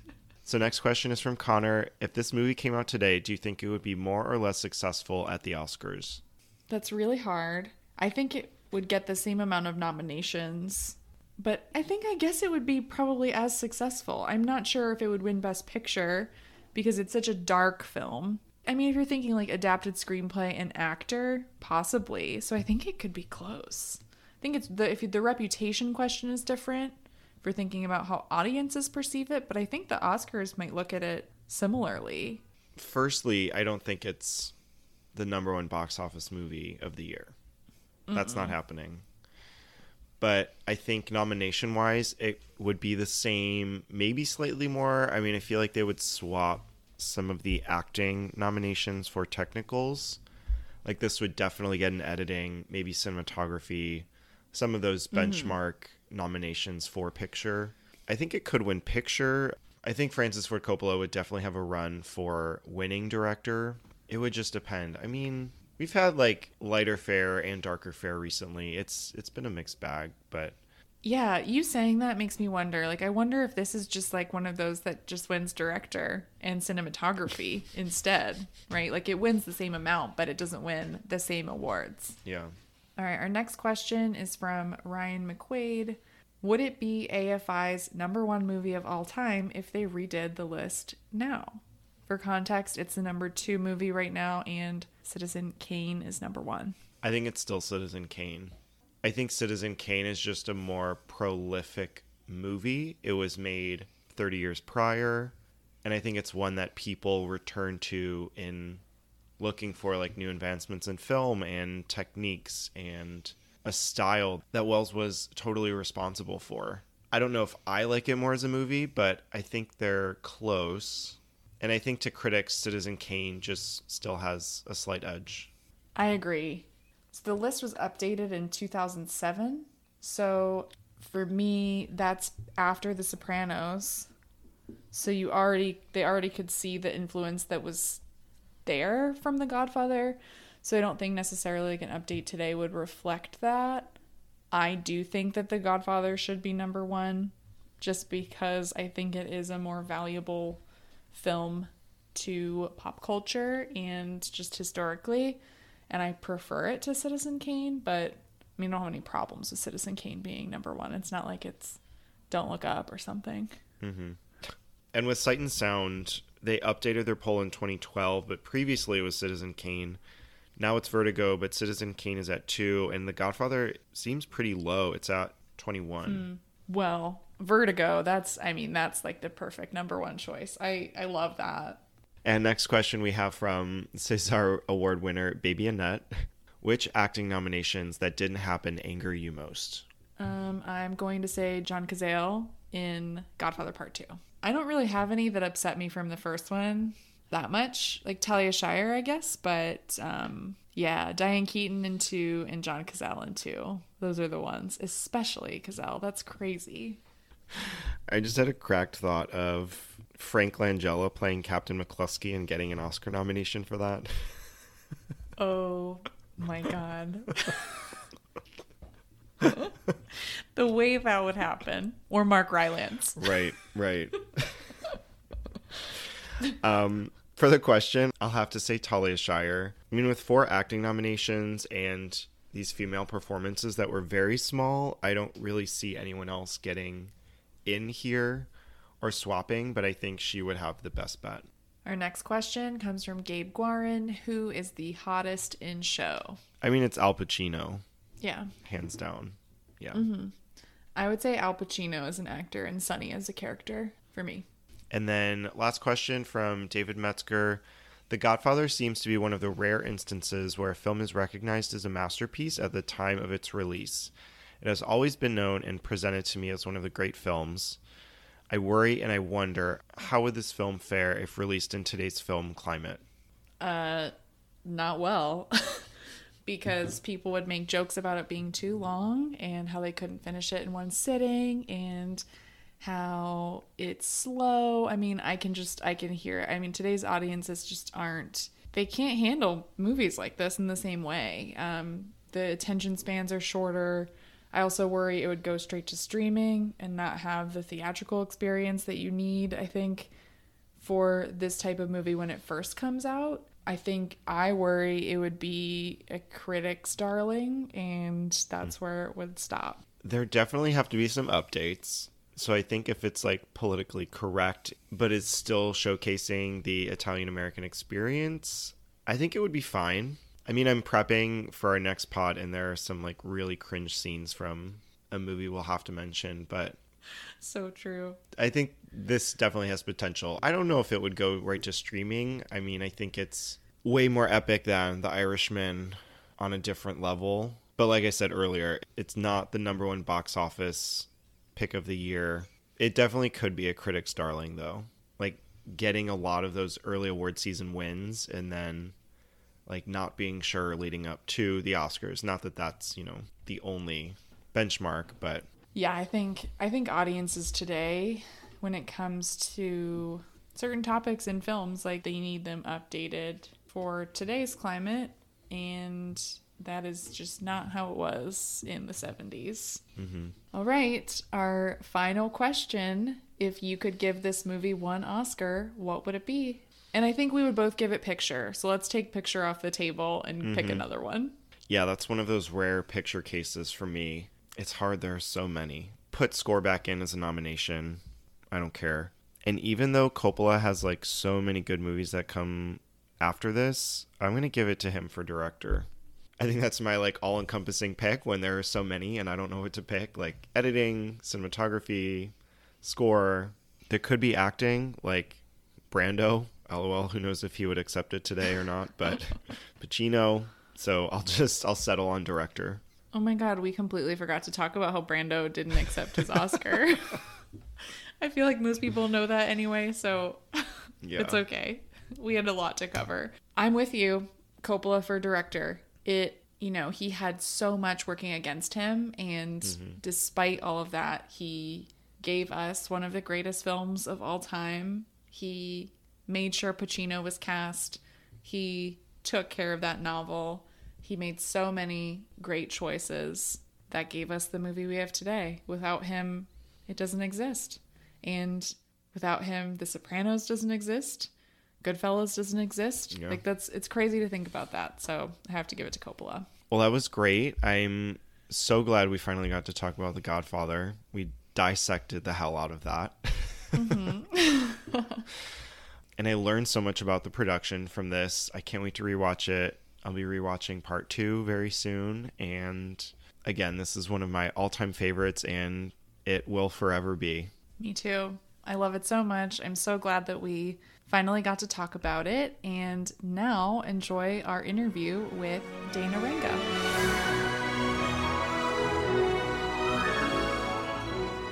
So next question is from Connor. If this movie came out today, do you think it would be more or less successful at the Oscars? That's really hard. I think it would get the same amount of nominations, but I think I guess it would be probably as successful. I'm not sure if it would win Best Picture because it's such a dark film. I mean, if you're thinking like adapted screenplay and actor, possibly. So I think it could be close. I think it's the if the reputation question is different if you're thinking about how audiences perceive it, but I think the Oscars might look at it similarly. Firstly, I don't think it's the number one box office movie of the year. That's not happening. But I think nomination wise, it would be the same, maybe slightly more. I mean, I feel like they would swap some of the acting nominations for technicals. Like this would definitely get an editing, maybe cinematography, some of those mm-hmm. benchmark nominations for picture. I think it could win picture. I think Francis Ford Coppola would definitely have a run for winning director. It would just depend. I mean, we've had like lighter fare and darker fare recently. It's it's been a mixed bag, but Yeah, you saying that makes me wonder. Like, I wonder if this is just like one of those that just wins director and cinematography instead, right? Like, it wins the same amount, but it doesn't win the same awards. yeah. All right, our next question is from Ryan McQuaid. Would it be AFI's number one movie of all time if they redid the list now? For context, it's the number two movie right now, and Citizen Kane is number one. I think it's still Citizen Kane. I think Citizen Kane is just a more prolific movie. It was made 30 years prior, and I think it's one that people return to in looking for like new advancements in film and techniques and a style that Welles was totally responsible for. I don't know if I like it more as a movie, but I think they're close. And I think to critics, Citizen Kane just still has a slight edge. I agree. So the list was updated in 2007. So for me, that's after The Sopranos. So you already they already could see the influence that was there from The Godfather. So I don't think necessarily like an update today would reflect that. I do think that The Godfather should be number 1 just because I think it is a more valuable film to pop culture and just historically and I prefer it to Citizen Kane, but I mean, I don't have any problems with Citizen Kane being number one. It's not like it's Don't Look Up or something. Mm-hmm. And with Sight and Sound, they updated their poll in 2012, but previously it was Citizen Kane. Now it's Vertigo, but Citizen Kane is at two, and The Godfather seems pretty low. It's at 21. Hmm. Well, Vertigo, that's I mean, that's like the perfect number one choice. I I love that. And next question we have from Cesar Award winner Baby Annette. Which acting nominations that didn't happen anger you most? Um, I'm going to say John Cazale in Godfather Part 2. I don't really have any that upset me from the first one that much. Like Talia Shire, I guess, but um, yeah, Diane Keaton in 2 and John Cazale in 2. Those are the ones, especially Cazale. That's crazy. I just had a cracked thought of Frank Langella playing Captain McCluskey and getting an Oscar nomination for that. Oh my god. the way that would happen. Or Mark Rylance. right, right. um, for the question, I'll have to say Talia Shire. I mean, with four acting nominations and these female performances that were very small, I don't really see anyone else getting in here or swapping, but I think she would have the best bet. Our next question comes from Gabe Guarin. Who is the hottest in show? I mean, it's Al Pacino, Yeah. hands down. Yeah. Mm-hmm. I would say Al Pacino as an actor and Sonny as a character for me. And then last question from David Metzger. The Godfather seems to be one of the rare instances where a film is recognized as a masterpiece at the time of its release. It has always been known and presented to me as one of the great films. I worry and I wonder how would this film fare if released in today's film climate? Uh, not well. because people would make jokes about it being too long and how they couldn't finish it in one sitting and how it's slow. I mean, I can just I can hear it. I mean, today's audiences just aren't they can't handle movies like this in the same way. Um, the attention spans are shorter. I also worry it would go straight to streaming and not have the theatrical experience that you need, I think, for this type of movie when it first comes out. I think I worry it would be a critic's darling, and that's hmm. where it would stop. There definitely have to be some updates. So I think if it's like politically correct, but it's still showcasing the Italian American experience, I think it would be fine. I mean, I'm prepping for our next pod, and there are some like really cringe scenes from a movie we'll have to mention, but So true. I think this definitely has potential. I don't know if it would go right to streaming. I mean, I think it's way more epic than The Irishman on a different level. But like I said earlier, it's not the number one box office pick of the year. It definitely could be a critic's darling, though. Like getting a lot of those early award season wins and then like not being sure leading up to the Oscars. Not that that's, you know, the only benchmark, but Yeah, I think I think audiences today, when it comes to certain topics in films, like they need them updated for today's climate, and that is just not how it was in the 70s. Mm-hmm. All right, our final question. If you could give this movie one Oscar, what would it be? And I think we would both give it picture. So let's take picture off the table and pick mm-hmm. another one. Yeah, that's one of those rare picture cases for me. It's hard, there are so many. Put score back in as a nomination. I don't care. And even though Coppola has like so many good movies that come after this, I'm going to give it to him for director. I think that's my like all encompassing pick when there are so many and I don't know what to pick. Like editing, cinematography, score. There could be acting, like Brando. LOL, who knows if he would accept it today or not, but Pacino. So I'll just I'll settle on director. Oh my god, we completely forgot to talk about how Brando didn't accept his Oscar. I feel like most people know that anyway, so Yeah. it's okay. We had a lot to cover. I'm with you, Coppola for director. It, you know, he had so much working against him, and mm-hmm. despite all of that, he gave us one of the greatest films of all time. He made sure Pacino was cast. He took care of that novel. He made so many great choices that gave us the movie we have today. Without him, it doesn't exist. And without him, The Sopranos doesn't exist. Goodfellas doesn't exist. Yeah. Like that's it's crazy to think about that. So I have to give it to Coppola. Well, that was great. I'm so glad we finally got to talk about The Godfather. We dissected the hell out of that. Mm-hmm. and I learned so much about the production from this. I can't wait to rewatch it. I'll be rewatching part two very soon. And again, this is one of my all time favorites, and it will forever be. Me too. I love it so much. I'm so glad that we finally got to talk about it. And now enjoy our interview with Dana Renga.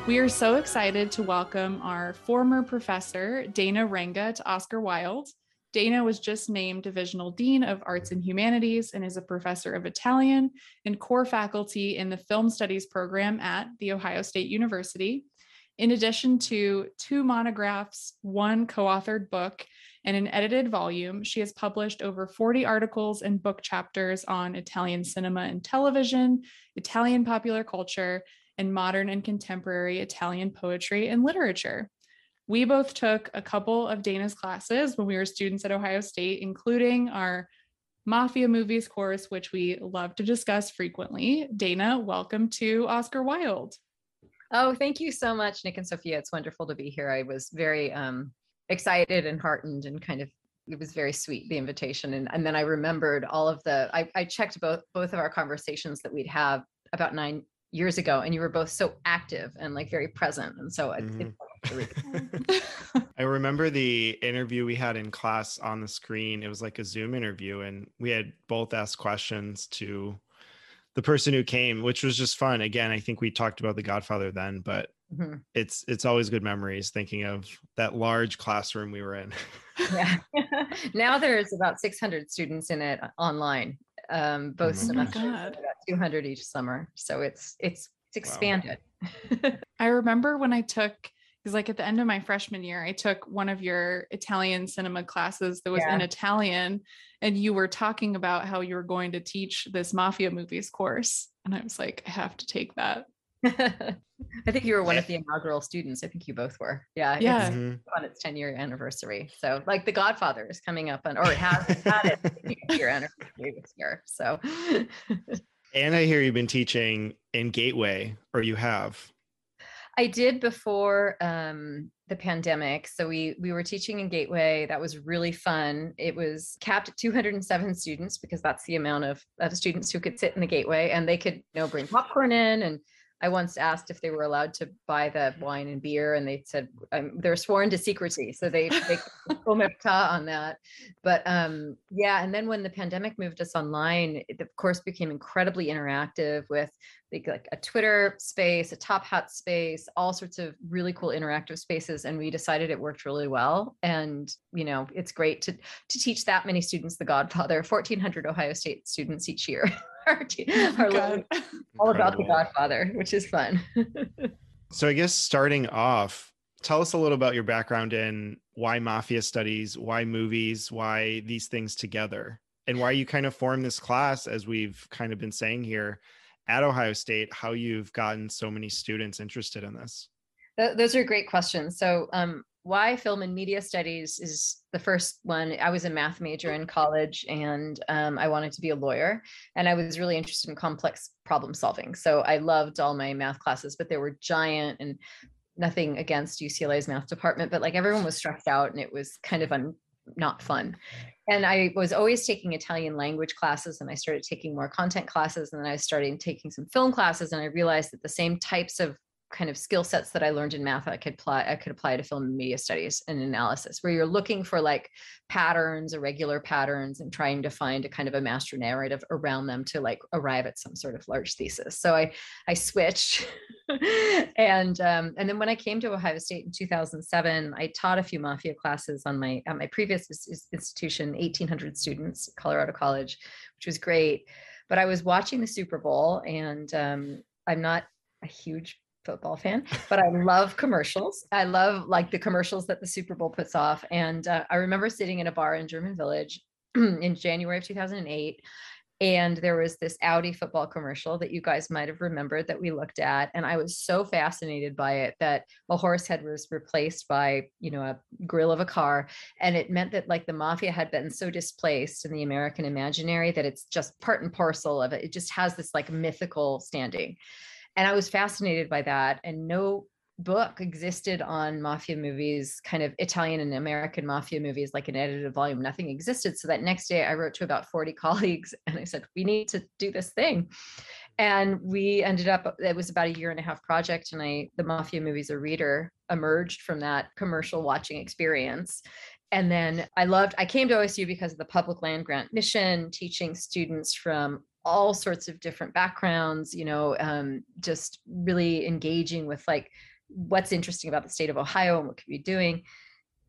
We are so excited to welcome our former professor, Dana Renga, to Oscar Wild. Dana was just named Divisional Dean of Arts and Humanities and is a professor of Italian and core faculty in the Film Studies program at The Ohio State University. In addition to two monographs, one co authored book, and an edited volume, she has published over 40 articles and book chapters on Italian cinema and television, Italian popular culture, and modern and contemporary Italian poetry and literature. We both took a couple of Dana's classes when we were students at Ohio State, including our Mafia Movies course, which we love to discuss frequently. Dana, welcome to Oscar Wild. Oh, thank you so much, Nick and Sophia. It's wonderful to be here. I was very um, excited and heartened and kind of it was very sweet the invitation and, and then i remembered all of the I, I checked both both of our conversations that we'd have about nine years ago and you were both so active and like very present and so mm-hmm. it, i remember the interview we had in class on the screen it was like a zoom interview and we had both asked questions to the person who came which was just fun. Again i think we talked about the godfather then but mm-hmm. it's it's always good memories thinking of that large classroom we were in. Yeah. Now there's about 600 students in it online um, both oh semesters, about 200 each summer. So it's it's it's expanded. Wow. I remember when I took because like at the end of my freshman year, I took one of your Italian cinema classes that was yeah. in Italian, and you were talking about how you were going to teach this mafia movies course, and I was like, I have to take that. I think you were one of the inaugural students. I think you both were. Yeah. Yeah. It's mm-hmm. on its 10 year anniversary. So like the Godfather is coming up on, or it has had its year anniversary this year. So. and I hear you've been teaching in Gateway or you have. I did before um, the pandemic. So we we were teaching in Gateway. That was really fun. It was capped at 207 students because that's the amount of, of students who could sit in the Gateway, and they could you know bring popcorn in and I once asked if they were allowed to buy the wine and beer, and they said um, they're sworn to secrecy, so they they on that. But um, yeah, and then when the pandemic moved us online, it of course became incredibly interactive with like a Twitter space, a Top Hat space, all sorts of really cool interactive spaces, and we decided it worked really well. And you know, it's great to to teach that many students The Godfather, 1,400 Ohio State students each year. are, oh are all about The Godfather, which is fun. so I guess starting off, tell us a little about your background in why mafia studies, why movies, why these things together, and why you kind of formed this class, as we've kind of been saying here at Ohio State, how you've gotten so many students interested in this. Those are great questions. So, um, why film and media studies is the first one. I was a math major in college and um, I wanted to be a lawyer. And I was really interested in complex problem solving. So, I loved all my math classes, but they were giant and nothing against UCLA's math department, but like everyone was stressed out and it was kind of un- not fun. And I was always taking Italian language classes and I started taking more content classes and then I started taking some film classes and I realized that the same types of kind of skill sets that I learned in math I could apply I could apply to film and media studies and analysis where you're looking for like patterns irregular patterns and trying to find a kind of a master narrative around them to like arrive at some sort of large thesis. So I I switched and um, and then when I came to Ohio State in 2007 I taught a few mafia classes on my at my previous institution 1800 students Colorado College which was great. But I was watching the Super Bowl and um, I'm not a huge football fan, but I love commercials. I love like the commercials that the Super Bowl puts off. And uh, I remember sitting in a bar in German Village in January of 2008 and there was this Audi football commercial that you guys might have remembered that we looked at and I was so fascinated by it that a horse head was replaced by you know a grill of a car and it meant that like the mafia had been so displaced in the American imaginary that it's just part and parcel of it it just has this like mythical standing and I was fascinated by that. And no book existed on mafia movies, kind of Italian and American mafia movies, like an edited volume. Nothing existed. So that next day, I wrote to about 40 colleagues and I said, We need to do this thing. And we ended up, it was about a year and a half project. And I, the Mafia Movies a Reader emerged from that commercial watching experience. And then I loved, I came to OSU because of the public land grant mission, teaching students from all sorts of different backgrounds, you know, um, just really engaging with like what's interesting about the state of Ohio and what could be doing.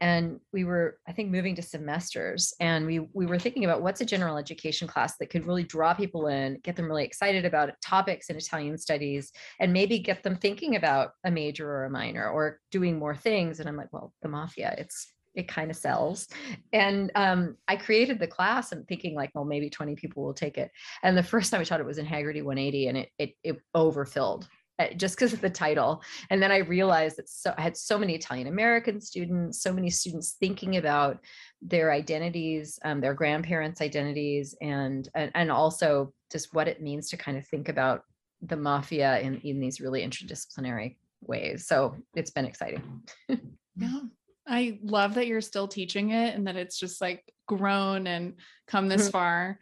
And we were, I think, moving to semesters, and we we were thinking about what's a general education class that could really draw people in, get them really excited about topics in Italian studies, and maybe get them thinking about a major or a minor or doing more things. And I'm like, well, the mafia, it's it kind of sells. And um, I created the class and thinking like, well, maybe 20 people will take it. And the first time I taught it was in Hagerty 180 and it it, it overfilled uh, just because of the title. And then I realized that so I had so many Italian American students, so many students thinking about their identities, um, their grandparents' identities, and, and and also just what it means to kind of think about the mafia in in these really interdisciplinary ways. So it's been exciting. yeah. I love that you're still teaching it and that it's just like grown and come this mm-hmm. far.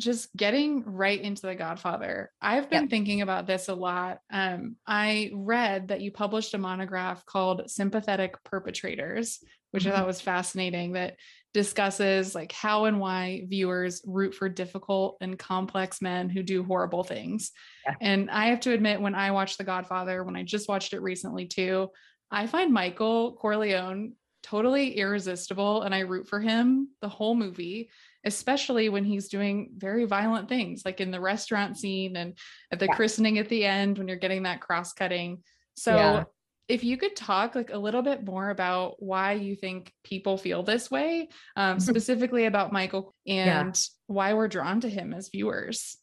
Just getting right into The Godfather. I've been thinking about this a lot. Um, I read that you published a monograph called Sympathetic Perpetrators, which mm-hmm. I thought was fascinating, that discusses like how and why viewers root for difficult and complex men who do horrible things. Yeah. And I have to admit, when I watched The Godfather, when I just watched it recently too, I find Michael Corleone totally irresistible and I root for him the whole movie, especially when he's doing very violent things like in the restaurant scene and at the yeah. christening at the end when you're getting that cross cutting. So yeah. if you could talk like a little bit more about why you think people feel this way, um, specifically about Michael and yeah. why we're drawn to him as viewers.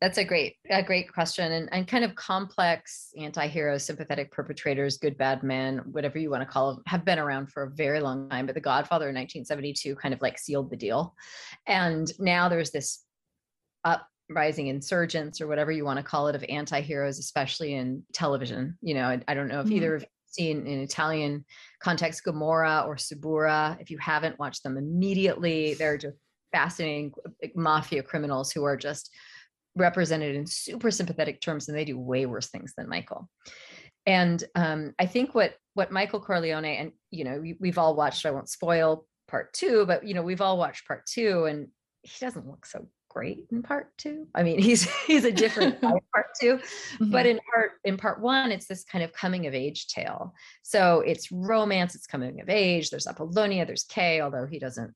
That's a great, a great question, and and kind of complex anti-heroes, sympathetic perpetrators, good bad men, whatever you want to call them, have been around for a very long time. But The Godfather in 1972 kind of like sealed the deal, and now there's this uprising insurgents or whatever you want to call it of anti-heroes, especially in television. You know, I, I don't know if mm-hmm. either of seen in Italian context Gomorrah or Suburra. If you haven't watched them immediately, they're just fascinating mafia criminals who are just represented in super sympathetic terms and they do way worse things than michael. And um, i think what what michael corleone and you know we, we've all watched i won't spoil part two but you know we've all watched part two and he doesn't look so great in part two. I mean he's he's a different part 2 mm-hmm. but in part in part one it's this kind of coming of age tale. So it's romance it's coming of age there's apollonia there's kay although he doesn't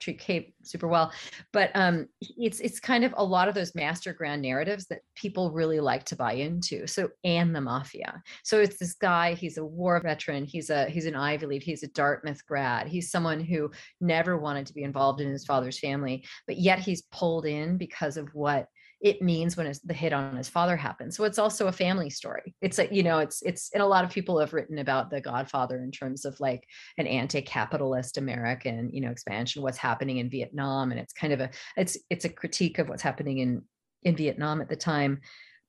treat Kate super well. But um, it's it's kind of a lot of those master grand narratives that people really like to buy into. So and the mafia. So it's this guy. He's a war veteran. He's a he's an Ivy League. He's a Dartmouth grad. He's someone who never wanted to be involved in his father's family, but yet he's pulled in because of what it means when the hit on his father happens. So it's also a family story. It's a, you know, it's, it's, and a lot of people have written about the Godfather in terms of like an anti-capitalist American, you know, expansion, what's happening in Vietnam. And it's kind of a, it's, it's a critique of what's happening in, in Vietnam at the time.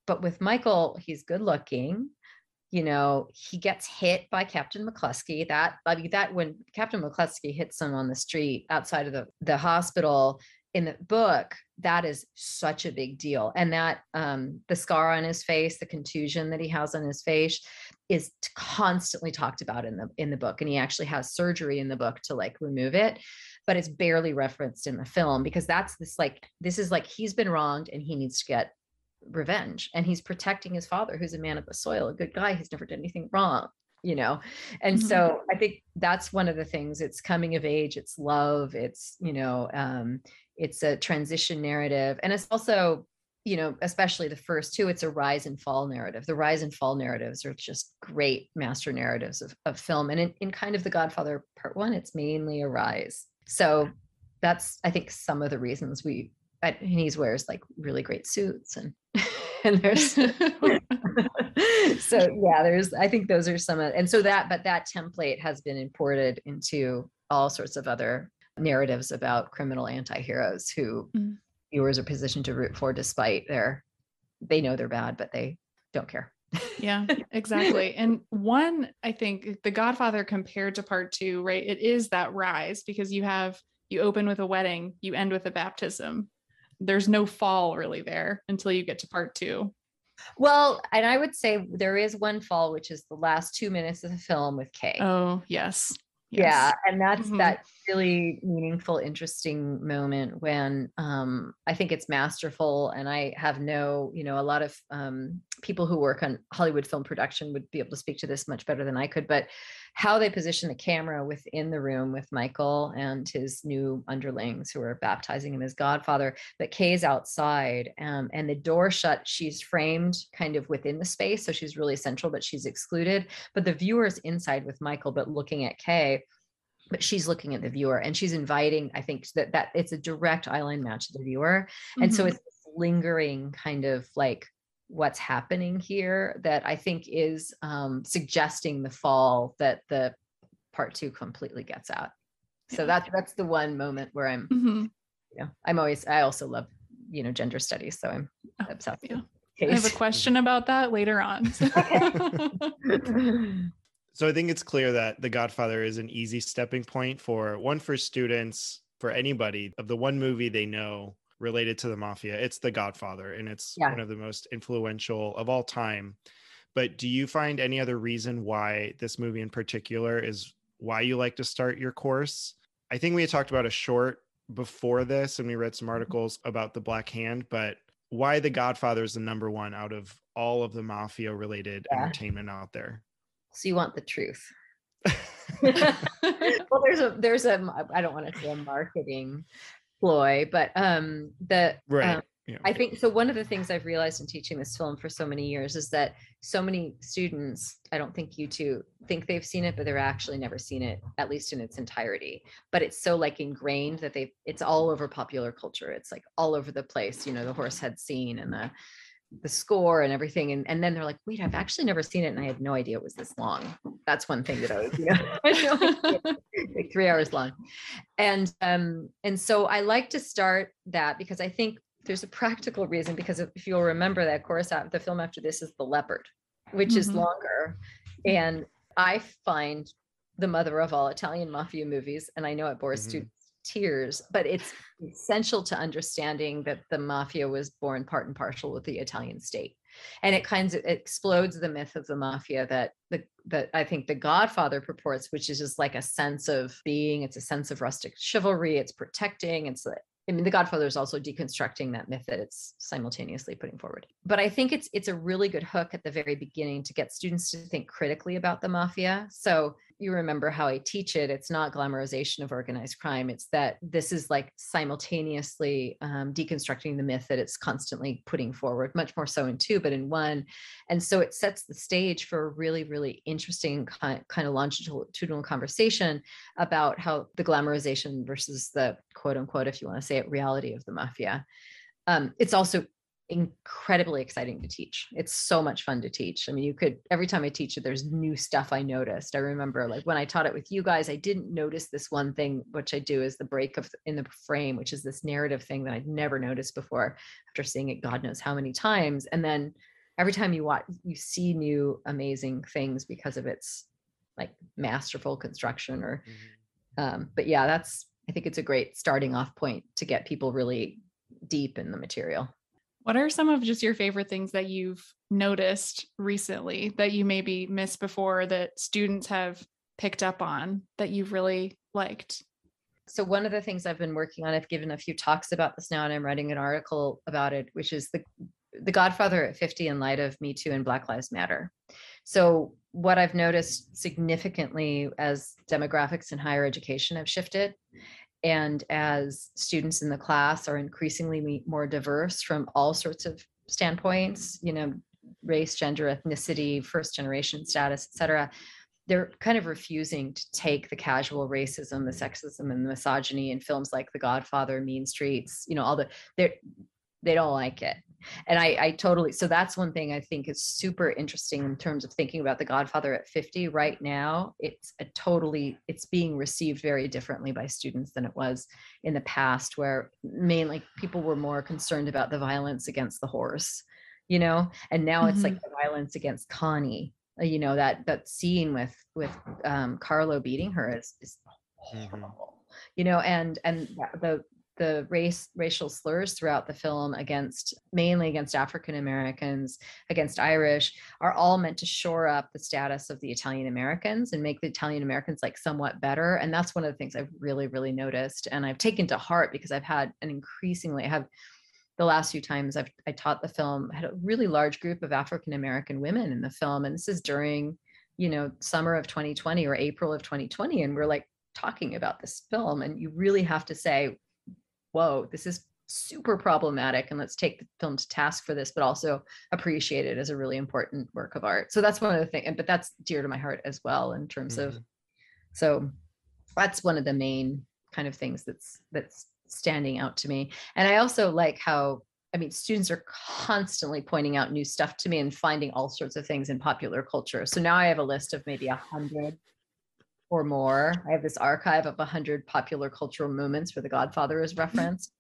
But with Michael, he's good looking. You know, he gets hit by Captain McCluskey. That I mean, that when Captain McCluskey hits him on the street outside of the, the hospital, in the book that is such a big deal. And that um, the scar on his face the contusion that he has on his face is constantly talked about in the in the book. And he actually has surgery in the book to like remove it but it's barely referenced in the film because that's this like this is like he's been wronged and he needs to get revenge. And he's protecting his father who's a man of the soil a good guy he's never done anything wrong you know? And mm-hmm. so i think that's one of the things it's coming of age it's love it's you know um it's a transition narrative. And it's also you know especially the first two it's a rise and fall narrative. The rise and fall narratives are just great master narratives of, of film. And in, in kind of the godfather part one it's mainly a rise. So that's i think some of the reasons we and he wears like really great suits and and there's so yeah there's i think those are some of and so that but that template has been imported into all sorts of other narratives about criminal anti-heroes who mm. viewers are positioned to root for despite their they know they're bad but they don't care yeah, exactly. and one, I think The Godfather compared to part two, right? It is that rise because you have, you open with a wedding, you end with a baptism. There's no fall really there until you get to part two. Well, and I would say there is one fall, which is the last two minutes of the film with Kay. Oh, yes. yes. Yeah. And that's mm-hmm. that really meaningful, interesting moment when um, I think it's masterful. And I have no, you know, a lot of um, people who work on Hollywood film production would be able to speak to this much better than I could. But how they position the camera within the room with Michael and his new underlings who are baptizing him as Godfather, but Kay's outside um, and the door shut. She's framed kind of within the space. So she's really central, but she's excluded. But the viewer's inside with Michael, but looking at Kay but she's looking at the viewer and she's inviting i think that that it's a direct eyeline match to the viewer and mm-hmm. so it's lingering kind of like what's happening here that i think is um, suggesting the fall that the part two completely gets out so that's that's the one moment where i'm mm-hmm. you know i'm always i also love you know gender studies so i'm oh, obsessed yeah. I have a question about that later on. So I think it's clear that The Godfather is an easy stepping point for one for students, for anybody of the one movie they know related to the mafia. It's The Godfather and it's yeah. one of the most influential of all time. But do you find any other reason why this movie in particular is why you like to start your course? I think we had talked about a short before this and we read some mm-hmm. articles about the Black Hand, but why The Godfather is the number one out of all of the mafia related yeah. entertainment out there? So you want the truth. well, there's a there's a I don't want to say a marketing ploy, but um the right. Um, yeah. I think so. One of the things I've realized in teaching this film for so many years is that so many students, I don't think you two think they've seen it, but they're actually never seen it, at least in its entirety. But it's so like ingrained that they it's all over popular culture. It's like all over the place, you know, the Horsehead scene and the the score and everything and, and then they're like wait i've actually never seen it and i had no idea it was this long that's one thing that i was you know like three hours long and um and so i like to start that because i think there's a practical reason because if you'll remember that course the film after this is the leopard which mm-hmm. is longer and i find the mother of all italian mafia movies and i know it bores mm-hmm. students tears, but it's essential to understanding that the mafia was born part and partial with the Italian state. And it kind of explodes the myth of the mafia that the that I think the Godfather purports, which is just like a sense of being, it's a sense of rustic chivalry, it's protecting, it's I mean, The Godfather is also deconstructing that myth that it's simultaneously putting forward. But I think it's it's a really good hook at the very beginning to get students to think critically about the mafia. So you remember how I teach it, it's not glamorization of organized crime. It's that this is like simultaneously um, deconstructing the myth that it's constantly putting forward, much more so in two, but in one. And so it sets the stage for a really, really interesting kind, kind of longitudinal conversation about how the glamorization versus the quote unquote, if you want to say it, reality of the mafia. Um, it's also incredibly exciting to teach. It's so much fun to teach. I mean, you could every time I teach it, there's new stuff I noticed. I remember like when I taught it with you guys, I didn't notice this one thing, which I do is the break of in the frame, which is this narrative thing that I'd never noticed before after seeing it God knows how many times. And then every time you watch, you see new amazing things because of its like masterful construction or mm-hmm. um, but yeah, that's I think it's a great starting off point to get people really deep in the material. What are some of just your favorite things that you've noticed recently that you maybe missed before that students have picked up on that you've really liked? So one of the things I've been working on, I've given a few talks about this now, and I'm writing an article about it, which is the the Godfather at 50 in light of Me Too and Black Lives Matter. So what I've noticed significantly as demographics in higher education have shifted and as students in the class are increasingly more diverse from all sorts of standpoints you know race gender ethnicity first generation status etc they're kind of refusing to take the casual racism the sexism and the misogyny in films like the godfather mean streets you know all the they they don't like it and I, I totally so that's one thing i think is super interesting in terms of thinking about the godfather at 50 right now it's a totally it's being received very differently by students than it was in the past where mainly people were more concerned about the violence against the horse you know and now mm-hmm. it's like mm-hmm. the violence against connie uh, you know that that scene with with um carlo beating her is, is mm-hmm. horrible you know and and the the race racial slurs throughout the film against mainly against African Americans, against Irish, are all meant to shore up the status of the Italian Americans and make the Italian Americans like somewhat better. And that's one of the things I've really, really noticed and I've taken to heart because I've had an increasingly I have the last few times I've I taught the film I had a really large group of African American women in the film, and this is during you know summer of 2020 or April of 2020, and we're like talking about this film, and you really have to say whoa, this is super problematic and let's take the film to task for this but also appreciate it as a really important work of art. So that's one of the things but that's dear to my heart as well in terms mm-hmm. of so that's one of the main kind of things that's that's standing out to me. And i also like how i mean students are constantly pointing out new stuff to me and finding all sorts of things in popular culture. So now i have a list of maybe a hundred or more. I have this archive of 100 popular cultural moments where The Godfather is referenced.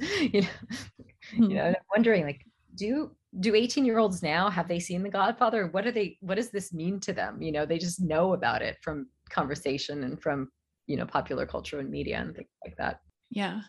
you know, you know, I'm wondering like, do do 18 year olds now have they seen The Godfather? What are they? What does this mean to them? You know, they just know about it from conversation and from you know popular culture and media and things like that. Yeah.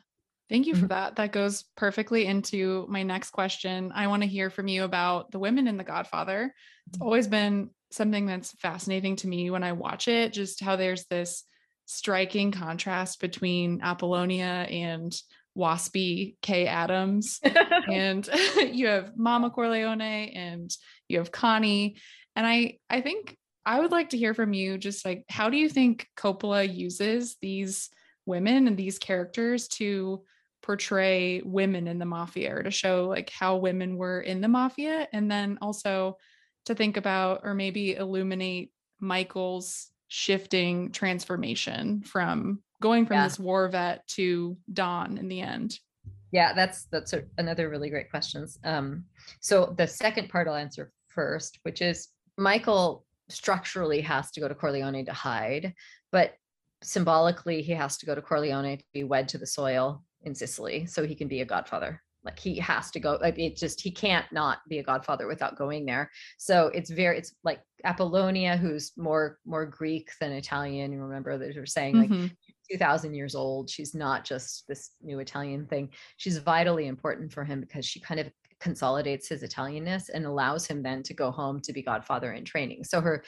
Thank you for mm-hmm. that. That goes perfectly into my next question. I want to hear from you about the women in The Godfather. It's mm-hmm. always been something that's fascinating to me when I watch it, just how there's this striking contrast between Apollonia and waspy Kay Adams. and you have Mama Corleone and you have Connie. And I I think I would like to hear from you just like how do you think Coppola uses these women and these characters to portray women in the mafia or to show like how women were in the mafia and then also to think about or maybe illuminate Michael's shifting transformation from going from yeah. this war vet to Don in the end? Yeah, that's that's a, another really great questions. Um, so the second part I'll answer first, which is Michael structurally has to go to Corleone to hide, but symbolically he has to go to Corleone to be wed to the soil in Sicily so he can be a godfather like he has to go like it just he can't not be a godfather without going there. So it's very it's like apollonia who's more more greek than italian. You remember that you're saying like mm-hmm. 2000 years old. She's not just this new italian thing. She's vitally important for him because she kind of consolidates his italianness and allows him then to go home to be godfather in training. So her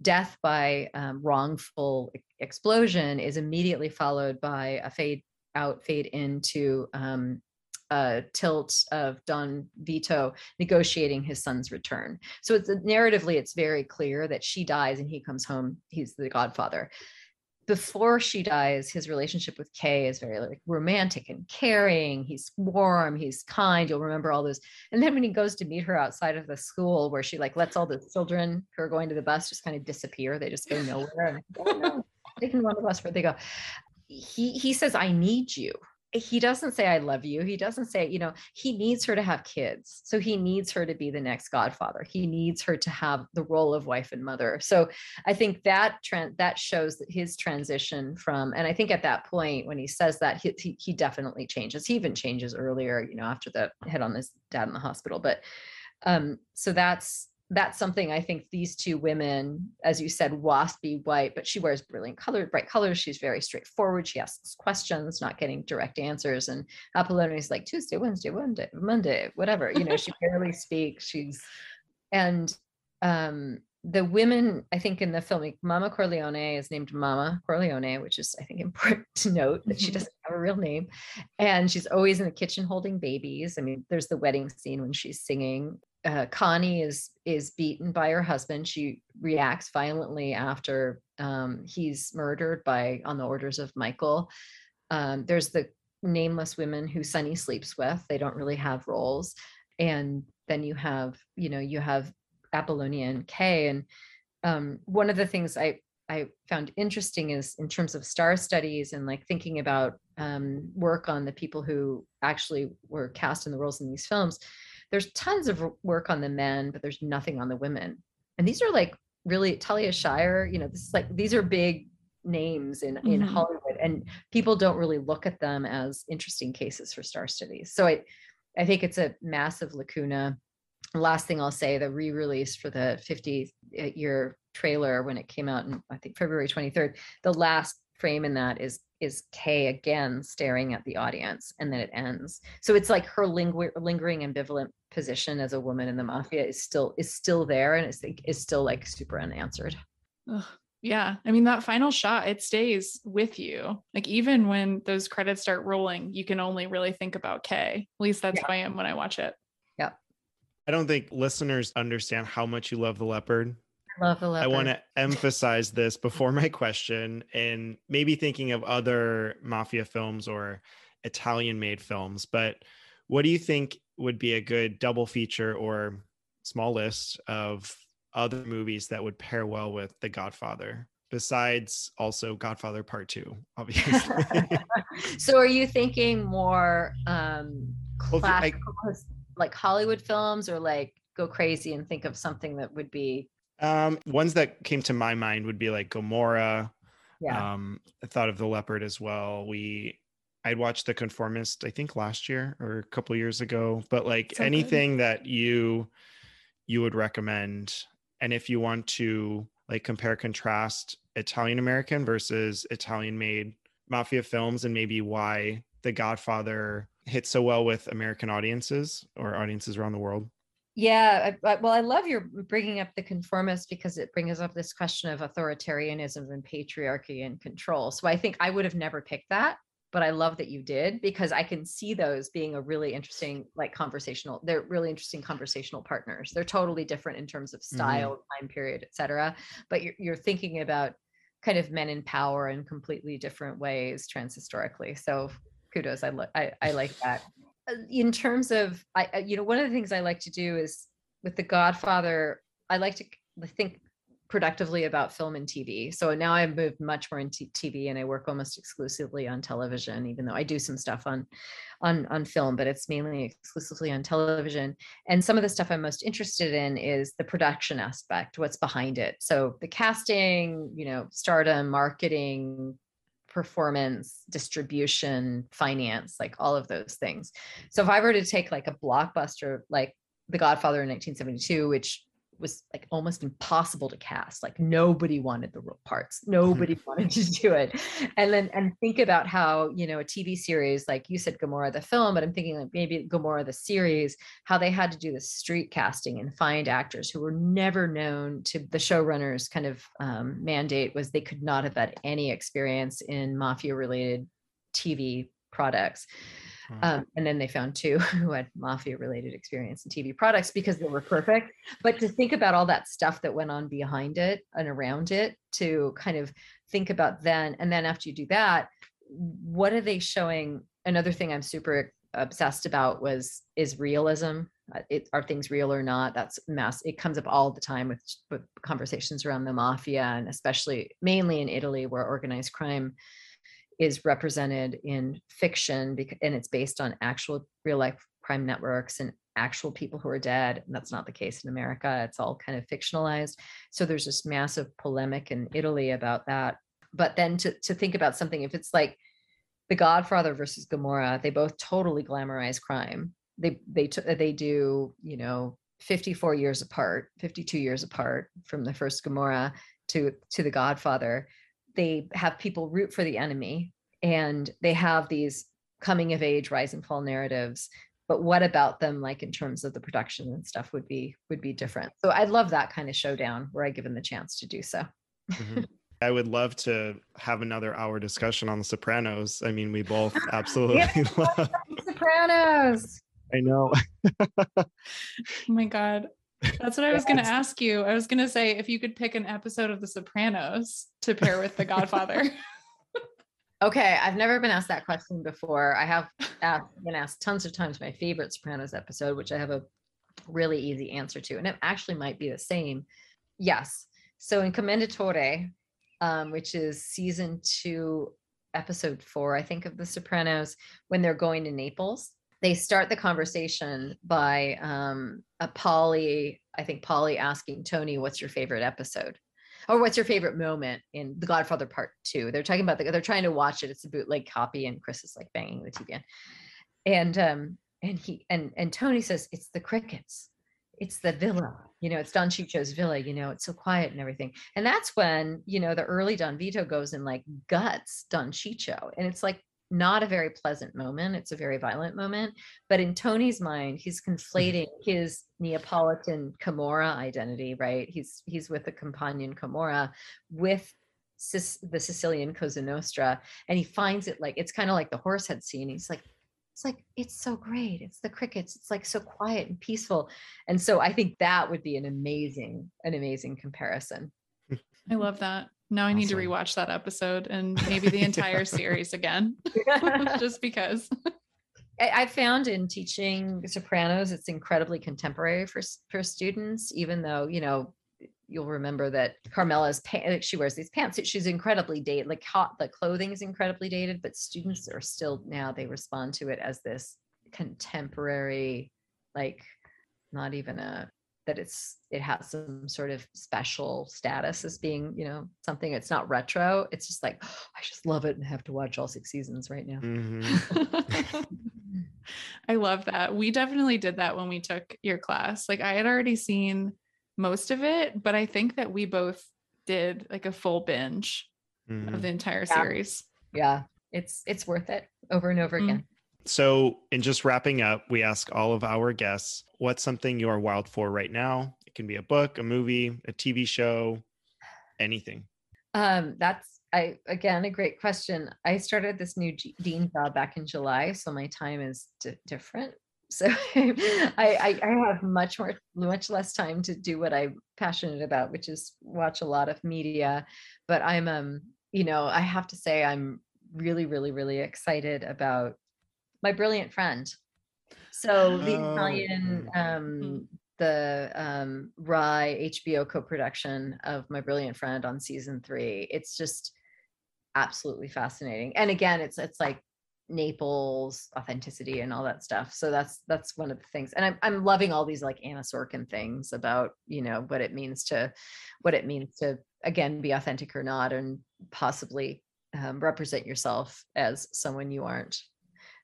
death by um, wrongful explosion is immediately followed by a fade out fade into um, uh, tilt of Don Vito negotiating his son's return. So it's narratively, it's very clear that she dies and he comes home. He's the godfather. Before she dies, his relationship with Kay is very like romantic and caring. He's warm, he's kind. You'll remember all those. And then when he goes to meet her outside of the school, where she like lets all the children who are going to the bus just kind of disappear. They just go nowhere. And, oh, no, they can run the bus where they go. He he says, "I need you." He doesn't say i love you. He doesn't say you know he needs her to have kids so he needs her to be the next godfather. He needs her to have the role of wife and mother. So i think that trend that shows that his transition from and i think at that point when he says that he, he, he definitely changes. He even changes earlier you know after the hit on his dad in the hospital but um so that's that's something I think these two women, as you said, waspy white, but she wears brilliant colors, bright colors. She's very straightforward. She asks questions, not getting direct answers. And Apollonia is like Tuesday, Wednesday, Monday, Monday, whatever. You know, she barely speaks. She's and um the women, I think in the film, Mama Corleone is named Mama Corleone, which is I think important to note that she mm-hmm. doesn't have a real name. And she's always in the kitchen holding babies. I mean, there's the wedding scene when she's singing uh, Connie is is beaten by her husband. She reacts violently after um, he's murdered by on the orders of Michael. Um, there's the nameless women who Sonny sleeps with. They don't really have roles, and then you have you know you have Apollonia and Kay. And um, one of the things I I found interesting is in terms of star studies and like thinking about um, work on the people who actually were cast in the roles in these films there's tons of work on the men, but there's nothing on the women. And these are like really Talia Shire, you know, this is like these are big names in in mm-hmm. Hollywood and people don't really look at them as interesting cases for star studies. So I I think it's a massive lacuna last thing I'll say, the re-release for the 50 year trailer when it came out in I think February 23rd, the last frame in that is is Kay again staring at the audience and then it ends. So it's like her lingu- lingering ambivalent position as a woman in the mafia is still is still there and it's is still like super unanswered. Ugh. Yeah. I mean that final shot it stays with you. Like even when those credits start rolling, you can only really think about Kay. At least that's yeah. how I am when I watch it. Yeah. I don't think listeners understand how much you love the leopard. Love the leopard. I want to emphasize this before my question and maybe thinking of other mafia films or Italian made films, but what do you think would be a good double feature or small list of other movies that would pair well with The Godfather? Besides also Godfather Part 2, obviously. so are you thinking more um classical, I, like Hollywood films or like go crazy and think of something that would be um, ones that came to my mind would be like Gomorrah. Yeah. Um, I thought of the leopard as well. We I'd watched The Conformist, I think last year or a couple years ago. But like so anything good. that you you would recommend, and if you want to like compare contrast Italian American versus Italian made mafia films and maybe why The Godfather hits so well with American audiences or audiences around the world. Yeah, I, I, well, I love your bringing up the conformist because it brings up this question of authoritarianism and patriarchy and control. So I think I would have never picked that, but I love that you did because I can see those being a really interesting, like conversational. They're really interesting conversational partners. They're totally different in terms of style, mm-hmm. time period, etc. But you're, you're thinking about kind of men in power in completely different ways transhistorically. So kudos, I, lo- I, I like that. Uh, in terms of I you know one of the things I like to do is with The Godfather I like to think productively about film and TV. So now I've moved much more into TV and I work almost exclusively on television, even though I do some stuff on on on film, but it's mainly exclusively on television. And some of the stuff I'm most interested in is the production aspect, what's behind it. So the casting, you know, stardom, marketing, performance, distribution, finance, like all of those things. So if I were to take like a blockbuster like The Godfather in 1972, which was like almost impossible to cast. Like nobody wanted the parts. Nobody wanted to do it. And then and think about how, you know, a TV series, like you said, Gomorrah the film, but I'm thinking like maybe Gomorrah the series, how they had to do the street casting and find actors who were never known to the showrunners kind of um, mandate was they could not have had any experience in mafia related TV products. Hmm. Um, and then they found two who had mafia related experience in TV products because they were perfect. But to think about all that stuff that went on behind it and around it, to kind of think about then, and then after you do that, what are they showing? Another thing I'm super obsessed about was is realism. Uh, it, are things real or not? That's mass. It comes up all the time with, with conversations around the mafia, and especially mainly in Italy, where organized crime is represented in fiction and it's based on actual real life crime networks and actual people who are dead and that's not the case in america it's all kind of fictionalized. So there's this massive polemic in italy about that. But then to, to think about something if it's like the godfather versus gomorrah they both totally glamorize crime. They they they do you know 54 years apart 52 years apart from the first gomorrah to to the godfather they have people root for the enemy and they have these coming of age rise and fall narratives but what about them like in terms of the production and stuff would be would be different. So I'd love that kind of showdown where i give them the chance to do so. Mm-hmm. i would love to have another hour discussion on the sopranos. I mean we both absolutely love sopranos. I know. Oh my god that's what I was going to ask you. I was going to say if you could pick an episode of The Sopranos to pair with The Godfather. okay, I've never been asked that question before. I have asked, been asked tons of times my favorite Sopranos episode, which I have a really easy answer to, and it actually might be the same. Yes. So in Commendatore, um, which is season two, episode four, I think, of The Sopranos, when they're going to Naples they start the conversation by um, a Paulie, I think Paulie asking Tony, "What's your favorite episode?" Or what's your favorite moment in The Godfather Part Two? They're talking about the, they're trying to watch it. It's a bootleg copy, and Chris is like banging the TV in, and um, and he and and Tony says it's the crickets. it's the villa you know it's don Ciccio's villa you know it's so quiet and everything and that's when you know the early don vito goes and like guts don Ciccio. and it's like not a very pleasant moment it's a very violent moment but in tony's mind he's mm-hmm. conflating his neapolitan camorra identity right? He's he's with the Campanian camorra with the Sicilian Cosa Nostra, and he finds it like it's kind of like the Horsehead scene. He's like, it's like it's so great. It's the crickets. It's like so quiet and peaceful. And so i think that would be an amazing an amazing comparison. I love that now i need to rewatch that episode and maybe the entire series again just because. I found in teaching Sopranos, it's incredibly contemporary for for students, even though you know you'll remember that Carmela's pants, she wears these pants. She's incredibly dated, like hot, the clothing is incredibly dated, but students are still now they respond to it as this contemporary, like not even a that it's it has some sort of special status as being you know something it's not retro it's just like oh, i just love it and have to watch all six seasons right now mm-hmm. i love that we definitely did that when we took your class like i had already seen most of it, but I think that we both did like a full binge mm-hmm. of the entire yeah. series. Yeah. It's it's worth it over and over mm-hmm. again. So, in just wrapping up, we ask all of our guests what's something you are wild for right now? It can be a book, a movie, a TV show, anything. Um, that's I again a great question. I started this new G- dean job back in July, so my time is d- different so I, I, I have much more much less time to do what i'm passionate about which is watch a lot of media but i'm um you know i have to say i'm really really really excited about my brilliant friend so the oh. italian um the um Rai hbo co-production of my brilliant friend on season three it's just absolutely fascinating and again it's it's like Naples authenticity and all that stuff. So that's that's one of the things. And I'm I'm loving all these like Anna Sorokin things about, you know, what it means to what it means to again be authentic or not and possibly um, represent yourself as someone you aren't.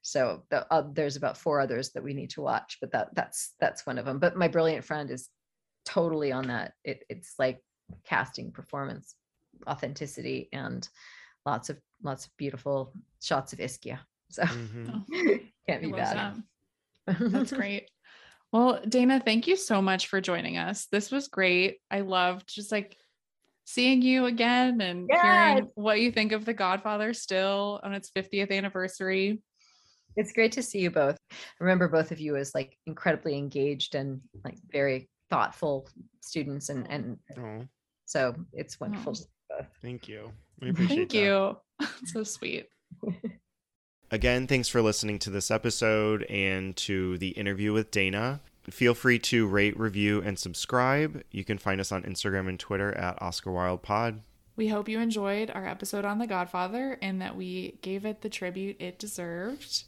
So the, uh, there's about four others that we need to watch, but that that's that's one of them. But my brilliant friend is totally on that. It, it's like casting performance authenticity and lots of lots of beautiful shots of Ischia. So mm-hmm. Can't be bad. That. That's great. Well, Dana, thank you so much for joining us. This was great. I loved just like seeing you again and yes. hearing what you think of The Godfather still on its 50th anniversary. It's great to see you both. I remember both of you as like incredibly engaged and like very thoughtful students and and so it's wonderful. Oh. Thank you. We appreciate Thank that. you. so sweet. Again, thanks for listening to this episode and to the interview with Dana. Feel free to rate, review, and subscribe. You can find us on Instagram and Twitter at Oscar Wild Pod. We hope you enjoyed our episode on The Godfather and that we gave it the tribute it deserved.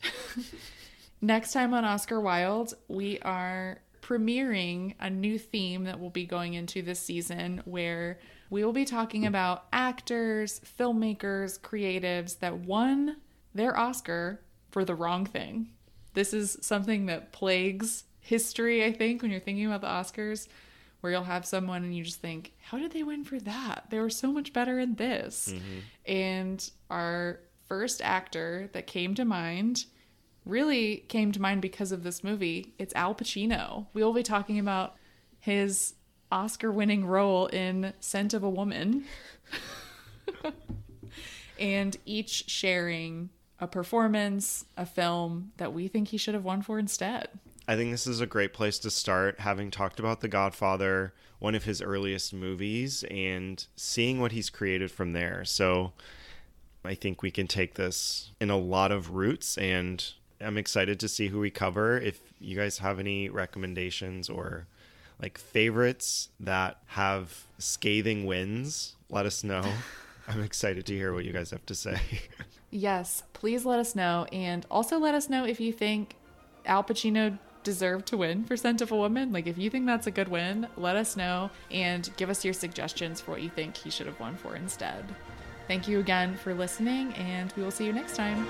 Next time on Oscar Wild, we are premiering a new theme that we'll be going into this season where we will be talking about actors, filmmakers, creatives that won their Oscar for the wrong thing. This is something that plagues history, I think, when you're thinking about the Oscars, where you'll have someone and you just think, how did they win for that? They were so much better in this. Mm-hmm. And our first actor that came to mind really came to mind because of this movie. It's Al Pacino. We will be talking about his Oscar winning role in Scent of a Woman. and each sharing a performance, a film that we think he should have won for instead. I think this is a great place to start, having talked about The Godfather, one of his earliest movies, and seeing what he's created from there. So I think we can take this in a lot of routes, and I'm excited to see who we cover. If you guys have any recommendations or like favorites that have scathing wins, let us know. I'm excited to hear what you guys have to say. Yes, please let us know. And also let us know if you think Al Pacino deserved to win for Scent of a Woman. Like, if you think that's a good win, let us know and give us your suggestions for what you think he should have won for instead. Thank you again for listening, and we will see you next time.